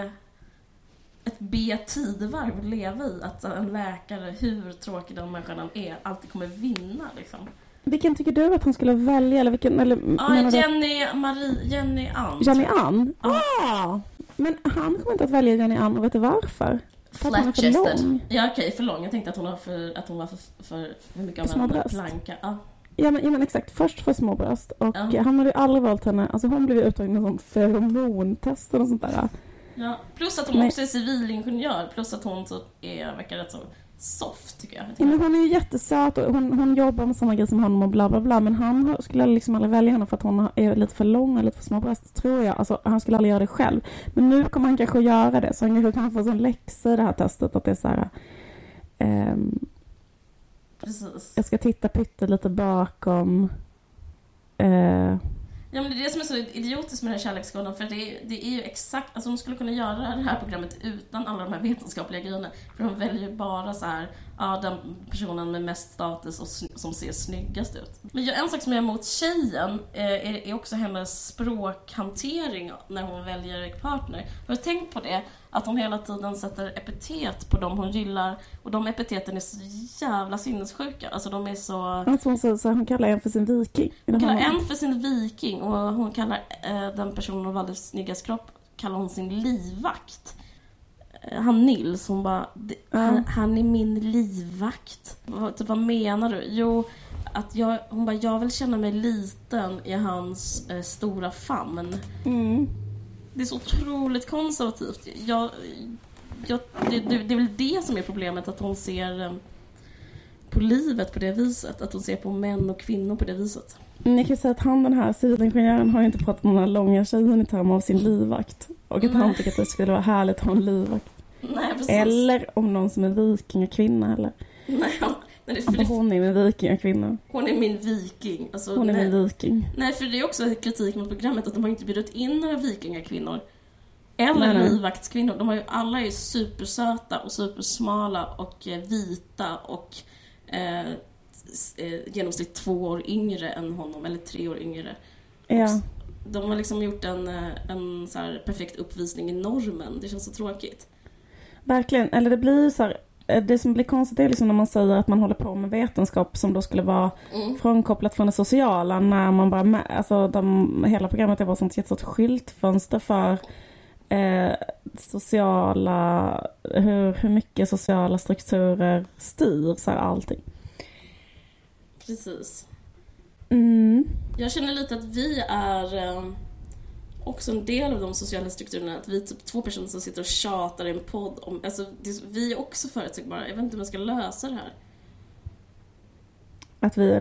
ett B-tidevarv att leva i. Att en läkare, hur tråkig den människan är, alltid kommer vinna liksom. Vilken tycker du att han skulle välja? Eller vilken, eller, ja, Jenny, du? Marie, Jenny Ann. Jenny Ann? Ja. Ah, men han kommer inte att välja Jenny Ann och vet du varför? För att hon är för lång. Ja okej, okay, för lång. Jag tänkte att hon, var för, att hon var för, för, för mycket av en planka. Ja. Ja men, ja men exakt, först för små bröst och ja. han hade ju aldrig valt henne, alltså hon blev uttagen som feromontester och sånt där. Ja, plus att hon men... också är civilingenjör, plus att hon så är, verkar rätt så soft tycker jag. Ja, men hon är ju jättesöt och hon, hon jobbar med samma grej som honom och bla bla bla. Men han skulle liksom aldrig välja henne för att hon är lite för lång och lite för små bröst, tror jag. Alltså, han skulle aldrig göra det själv. Men nu kommer han kanske göra det. Så han kanske kan få en läxa i det här testet. Att det är så här... Um, Precis. Jag ska titta pytte lite bakom... Uh, Ja men det är det som är så idiotiskt med den här kärleksskolan för det är, det är ju exakt, alltså de skulle kunna göra det här programmet utan alla de här vetenskapliga grejerna. För de väljer ju bara så här, ja den personen med mest status och som ser snyggast ut. Men en sak som jag är emot tjejen eh, är, är också hennes språkhantering när hon väljer partner. Har du tänkt på det? Att hon hela tiden sätter epitet på dem hon gillar och de epiteten är så jävla sinnessjuka. Alltså de är så... Alltså hon, så, så hon kallar en för sin viking. Hon kallar en för sin viking och hon kallar eh, den personen hon valde snyggast kropp kallar hon sin livvakt. Eh, han Nils, hon bara, han, han, är min livvakt. Typ, vad menar du? Jo, att jag, hon bara, jag vill känna mig liten i hans eh, stora famn. Mm. Det är så otroligt konservativt. Jag, jag, det, det, det, är väl det som är problemet, att hon ser eh, på livet på det viset. Att hon ser på män och kvinnor på det viset. Ni kan säga att han den här civilingenjören har ju inte pratat om den här långa tjejen i termer av sin livvakt. Och att Nej. han tycker att det skulle vara härligt att ha en livvakt. Nej, eller om någon som är vikingakvinna eller. Nej, Nej, för det, hon är min vikingakvinna. Hon är min viking. Alltså, hon är nej, min viking. Nej, för det är också kritik mot programmet att de har inte bjudit in några vikingakvinnor. Eller nej, livvaktskvinnor. De har ju, alla är supersöta och supersmala och eh, vita och eh, eh, genomsnitt två år yngre än honom, eller tre år yngre. Ja. De har liksom gjort en, eh, en så perfekt uppvisning i normen. Det känns så tråkigt. Verkligen. Eller det blir så här, det som blir konstigt är liksom när man säger att man håller på med vetenskap som då skulle vara mm. frånkopplat från det sociala när man bara, med, alltså de, hela programmet är bara sånt jättestort skyltfönster för eh, sociala, hur, hur mycket sociala strukturer styr så här, allting. Precis. Mm. Jag känner lite att vi är um också en del av de sociala strukturerna, att vi är typ två personer som sitter och tjatar i en podd om, alltså det, vi är också förutsägbara, jag vet inte hur man ska lösa det här. Att vi,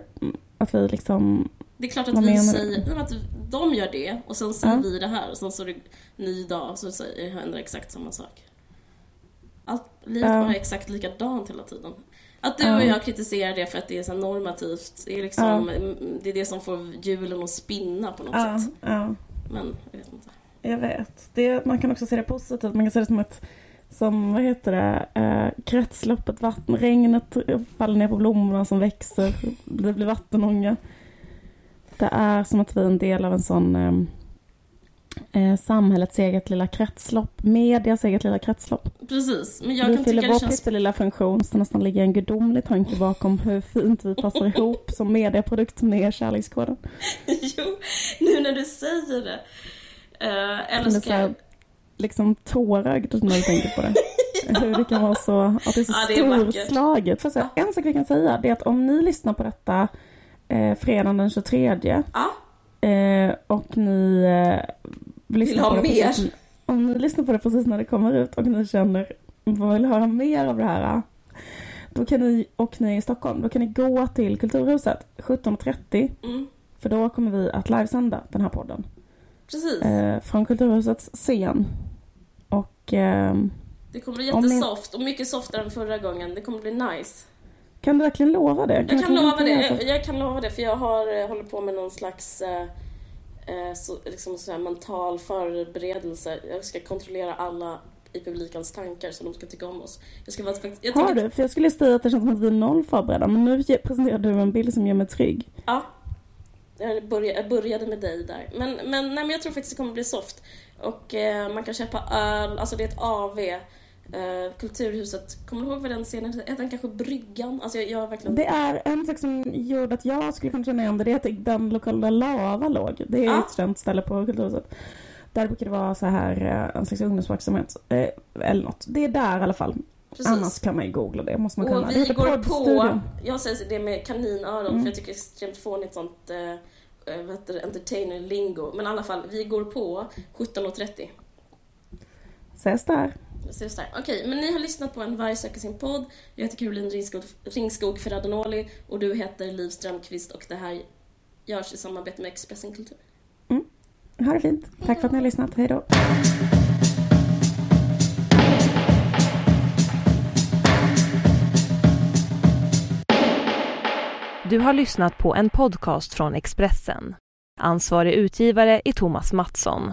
att vi liksom... Det är klart att vi säger, att de gör det och sen säger ja. vi det här och sen så är det ny dag och så säger, händer exakt samma sak. Allt, livet ja. bara är exakt likadant hela tiden. Att du och jag kritiserar det för att det är så normativt, det är liksom, det är det som får hjulen att spinna på något sätt. Men jag vet inte. Jag vet. Det, man kan också se det positivt. Man kan se det som ett som, vad heter det, eh, kretsloppet, vatten, regnet faller ner på blommorna som växer, det blir vattenånga. Det är som att vi är en del av en sån eh, eh, samhällets eget lilla kretslopp, medias eget lilla kretslopp. Precis, men jag vi kan fyller tycka vår känns... lilla funktion, så nästan ligger en gudomlig tanke bakom hur fint vi passar <laughs> ihop som mediaprodukt med kärlekskoden. <laughs> jo, nu när du säger det. Uh, eller ska jag... Liksom tårögd när du tänker på det. <laughs> hur det kan vara så, att det är så ja, storslaget. För så, en sak vi kan säga, det är att om ni lyssnar på detta eh, fredagen den 23 ja. Eh, och ni eh, vill ha mer. Precis, om ni lyssnar på det precis när det kommer ut och ni känner vad vill höra mer av det här. Då kan ni, och ni är i Stockholm, då kan ni gå till Kulturhuset 17.30. Mm. För då kommer vi att livesända den här podden. Precis. Eh, från Kulturhusets scen. Och... Eh, det kommer bli jättesoft och mycket softare än förra gången. Det kommer bli nice. Kan du verkligen lova det? Kan jag kan lova det. Jag, jag, kan lova det för jag har, eh, håller på med någon slags eh, eh, så, liksom så mental förberedelse. Jag ska kontrollera alla i publikens tankar så de ska tycka om oss. Jag ska vara, jag har du? För jag skulle säga att det känns som att vi är noll förberedda men nu presenterar du en bild som gör mig trygg. Ja. Jag började, jag började med dig där. Men, men, nej, men jag tror faktiskt det kommer bli soft. Och eh, man kan köpa öl, alltså det är ett AV Uh, Kulturhuset, kommer du ihåg vad den scenen hette? den kanske Bryggan? Alltså jag, jag verkligen... Det är en sak som gjorde att jag skulle kunna känna igen det, det är att den lokalen där Lava låg. Det är ah. ett känt ställe på Kulturhuset. Där brukar det vara så här eh, en slags ungdomsverksamhet. Eh, eller något. Det är där i alla fall. Precis. Annars kan man ju googla det. Måste man och kunna. vi det går på, jag säger det med kaninöron mm. för jag tycker det är extremt fånigt sånt eh, vad heter det, entertainer lingo. Men i alla fall, vi går på 17.30. Ses där. Ses där. Okej, men ni har lyssnat på En varg söker sin podd. Jag heter Caroline Ringskog, Ringskog Ferradanoli och du heter Liv Strömqvist och det här görs i samarbete med Expressen Kultur. Mm. Ha det fint. Tack för att ni har lyssnat. Hej då. Du har lyssnat på en podcast från Expressen. Ansvarig utgivare är Thomas Mattsson.